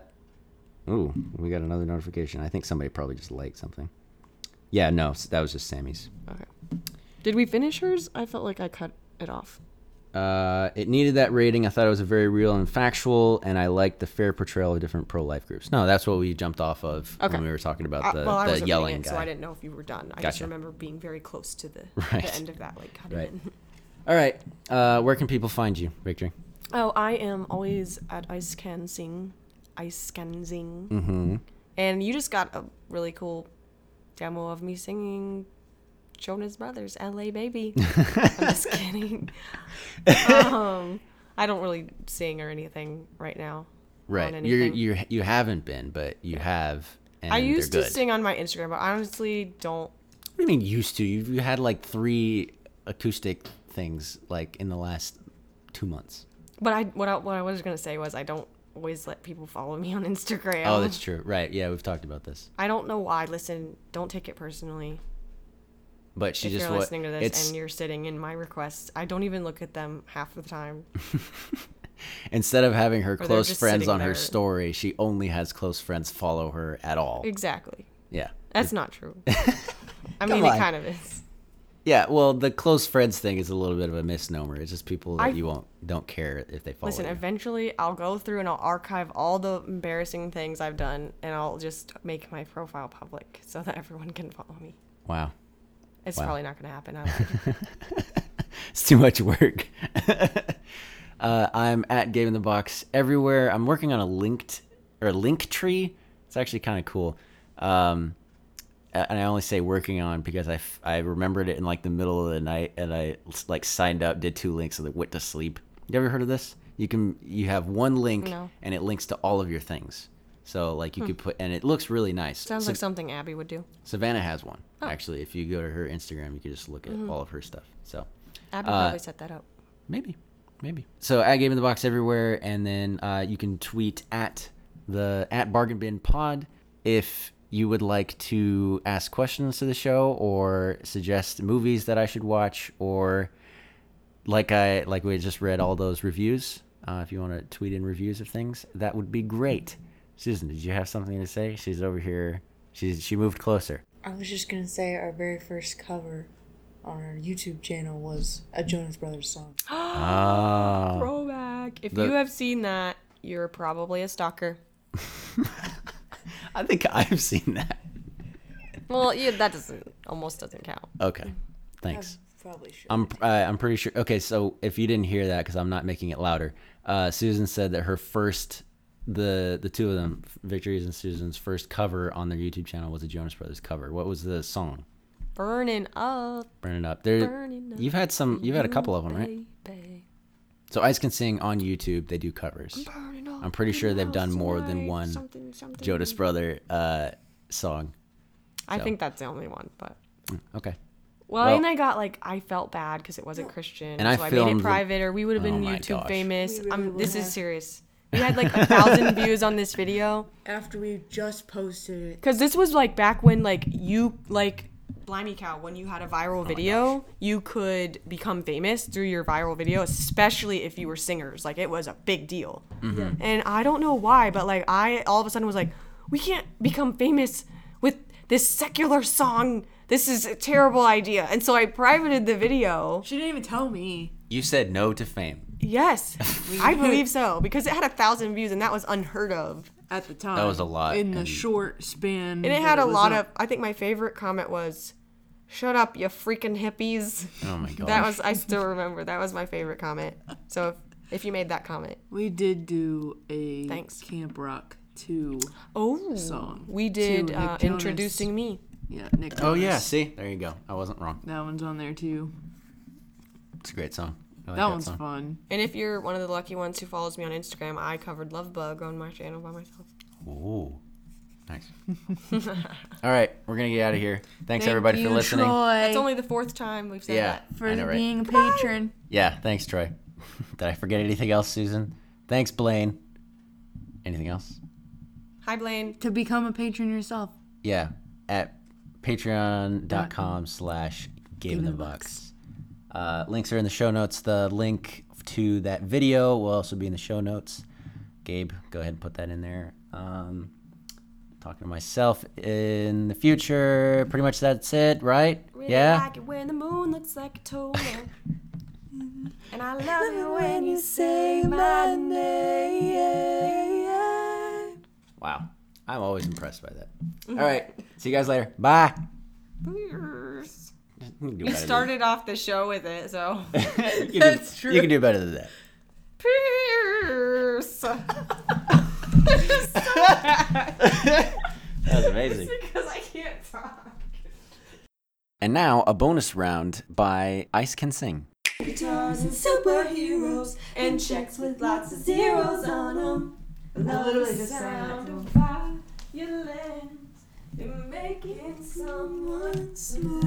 ooh, we got another notification. I think somebody probably just liked something. Yeah, no, that was just Sammy's. Okay. Did we finish hers? I felt like I cut it off. Uh, it needed that rating. I thought it was a very real and factual, and I liked the fair portrayal of different pro-life groups. No, that's what we jumped off of Okay. when we were talking about Uh, the, well, I the yelling it, guy. so I didn't know if you were done. I just remember being very close to the, Right. the end of that, like cutting Right. it. All right, uh, where can people find you, Victory? Oh, I am always at Ice Can Sing, Ice Can Sing, Mm-hmm. and you just got a really cool demo of me singing Jonas Brothers, "L.A. Baby." I'm just kidding. um, I don't really sing or anything right now. Right, you're you you haven't been, but you have. And I used to sing on my Instagram, but I honestly don't. What do you mean used to? You you had like three acoustic things like in the last two months. But I what I, what I was gonna say was I don't always let people follow me on Instagram. Oh, that's true. Right? Yeah, we've talked about this. I don't know why. Listen, don't take it personally. But she if just you're what listening to this it's and you're sitting in my requests, I don't even look at them half the time. instead of having her they're close friends on her story, she only has close friends follow her at all. Exactly. Yeah. That's not true. I mean, on. it kind of is. Yeah, well, the close friends thing is a little bit of a misnomer. It's just people that I- you won't don't care if they follow Listen, you. eventually I'll go through and I'll archive all the embarrassing things I've done and I'll just make my profile public so that everyone can follow me. Wow, It's Wow. probably not going to happen. I lied. it's too much work. uh, I'm at Game in the Box everywhere. I'm working on a linked or a Linktree. It's actually kind of cool. Um, and I only say working on because I, f- I remembered it in like the middle of the night and I like signed up, did two links, and then went to sleep. You ever heard of this? You can you have one link No. and it links to all of your things. So like you could put and it looks really nice. Sounds So- like something Abby would do. Savannah has one Oh. actually. If you go to her Instagram, you can just look at all of her stuff. So Abby Uh, probably set that up. maybe, maybe. So at Game in the Box everywhere, and then uh, you can tweet at the at Bargain Bin Pod if you would like to ask questions to the show or suggest movies that I should watch or like I like we just read all those reviews. Uh, if you want to tweet in reviews of things, that would be great. Susan, did you have something to say? She's over here. She's she moved closer. I was just gonna say our very first cover on our YouTube channel was a Jonas Brothers song. Ah. Throwback. If the- you have seen that, you're probably a stalker. I think I've seen that. Well, yeah, that doesn't almost doesn't count. Okay, thanks. Probably should. I'm uh, I'm pretty sure. Okay, so if you didn't hear that, because I'm not making it louder, uh, Susan said that her first, the the two of them, Victory's and Susan's first cover on their YouTube channel was a Jonas Brothers cover. What was the song? Burning up, Burn it up. There, burning up. you've had some. You've had a couple of them, right? baby. So Ice Can Sing on YouTube. They do covers. Burning up I'm pretty sure they've done more than one something, something. Jonas Brother uh, song. I think that's the only one, but Okay. well, Well- and I got like I felt bad because it wasn't Christian, And so I made filmed it the- private, or we would have been Oh YouTube gosh. famous. Really I'm, would this is serious. We had like a thousand views on this video After we just posted it, because this was like back when like you like Blimey Cow when you had a Oh viral video, you could become famous through your viral video, especially if you were singers. Like it was a big deal. Mm-hmm. And I don't know why, but like I all of a sudden was like, we can't become famous with this secular song. This is a terrible idea. And so I privated the video. she didn't even tell me. You said no to fame. Yes, I believe so because it had a thousand views and that was unheard of. At the time, That was a lot, in the and- short span. And it had a lot of. I think my favorite comment was, "Shut up, you freaking hippies." Oh my god. That was. I still remember. That was my favorite comment. So if, if you made that comment, We did do a Thanks. Camp Rock two. oh, Song. we did uh, introducing me. Yeah, Nick. Oh yeah. See, there you go. I wasn't wrong. that one's on there too. It's a great song. I like that one's song. fun. And if you're one of the lucky ones who follows me on Instagram, I covered Lovebug on my channel by myself. Ooh. Nice. All right, we're gonna get out of here. Thanks Thank everybody for listening. Troy, It's only the fourth time we've said Yeah, that. for know, right? being a patron. Yeah, thanks, Troy. Did I forget anything else, Susan? Thanks, Blaine. Anything else? Hi, Blaine. To become a patron yourself. Yeah, at patreon.com slash Game in the Box. Uh, links are in the show notes. The link to that video will also be in the show notes. Gabe, go ahead and put that in there. Um, talking to myself in the future. Pretty much that's it, right? Really yeah. like it when the moon looks like a toad. and I love it when you say my name. Wow. I'm always impressed by that. All right. See you guys later. Bye. Pierce. You, can do You better than- started off the show with it, so. you can do- That's true. You can do better than that. Pierce. That was amazing. because I can't talk. And now a bonus round by Ice Can Sing. Guitars and superheroes and checks with lots of zeros on them. Literally the sound of and making someone smile.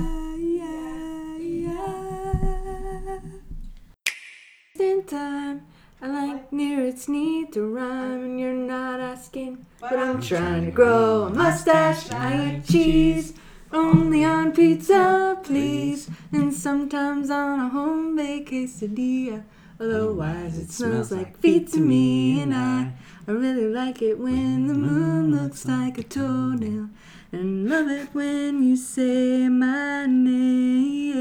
In time, I like near its need to rhyme, and you're not asking, but I'm trying to grow a mustache. I eat cheese. Only on pizza, please, and sometimes on a home-baked quesadilla. Otherwise, it smells like feet to me, and I, I really like it when the moon looks like a toenail, and love it when you say my name.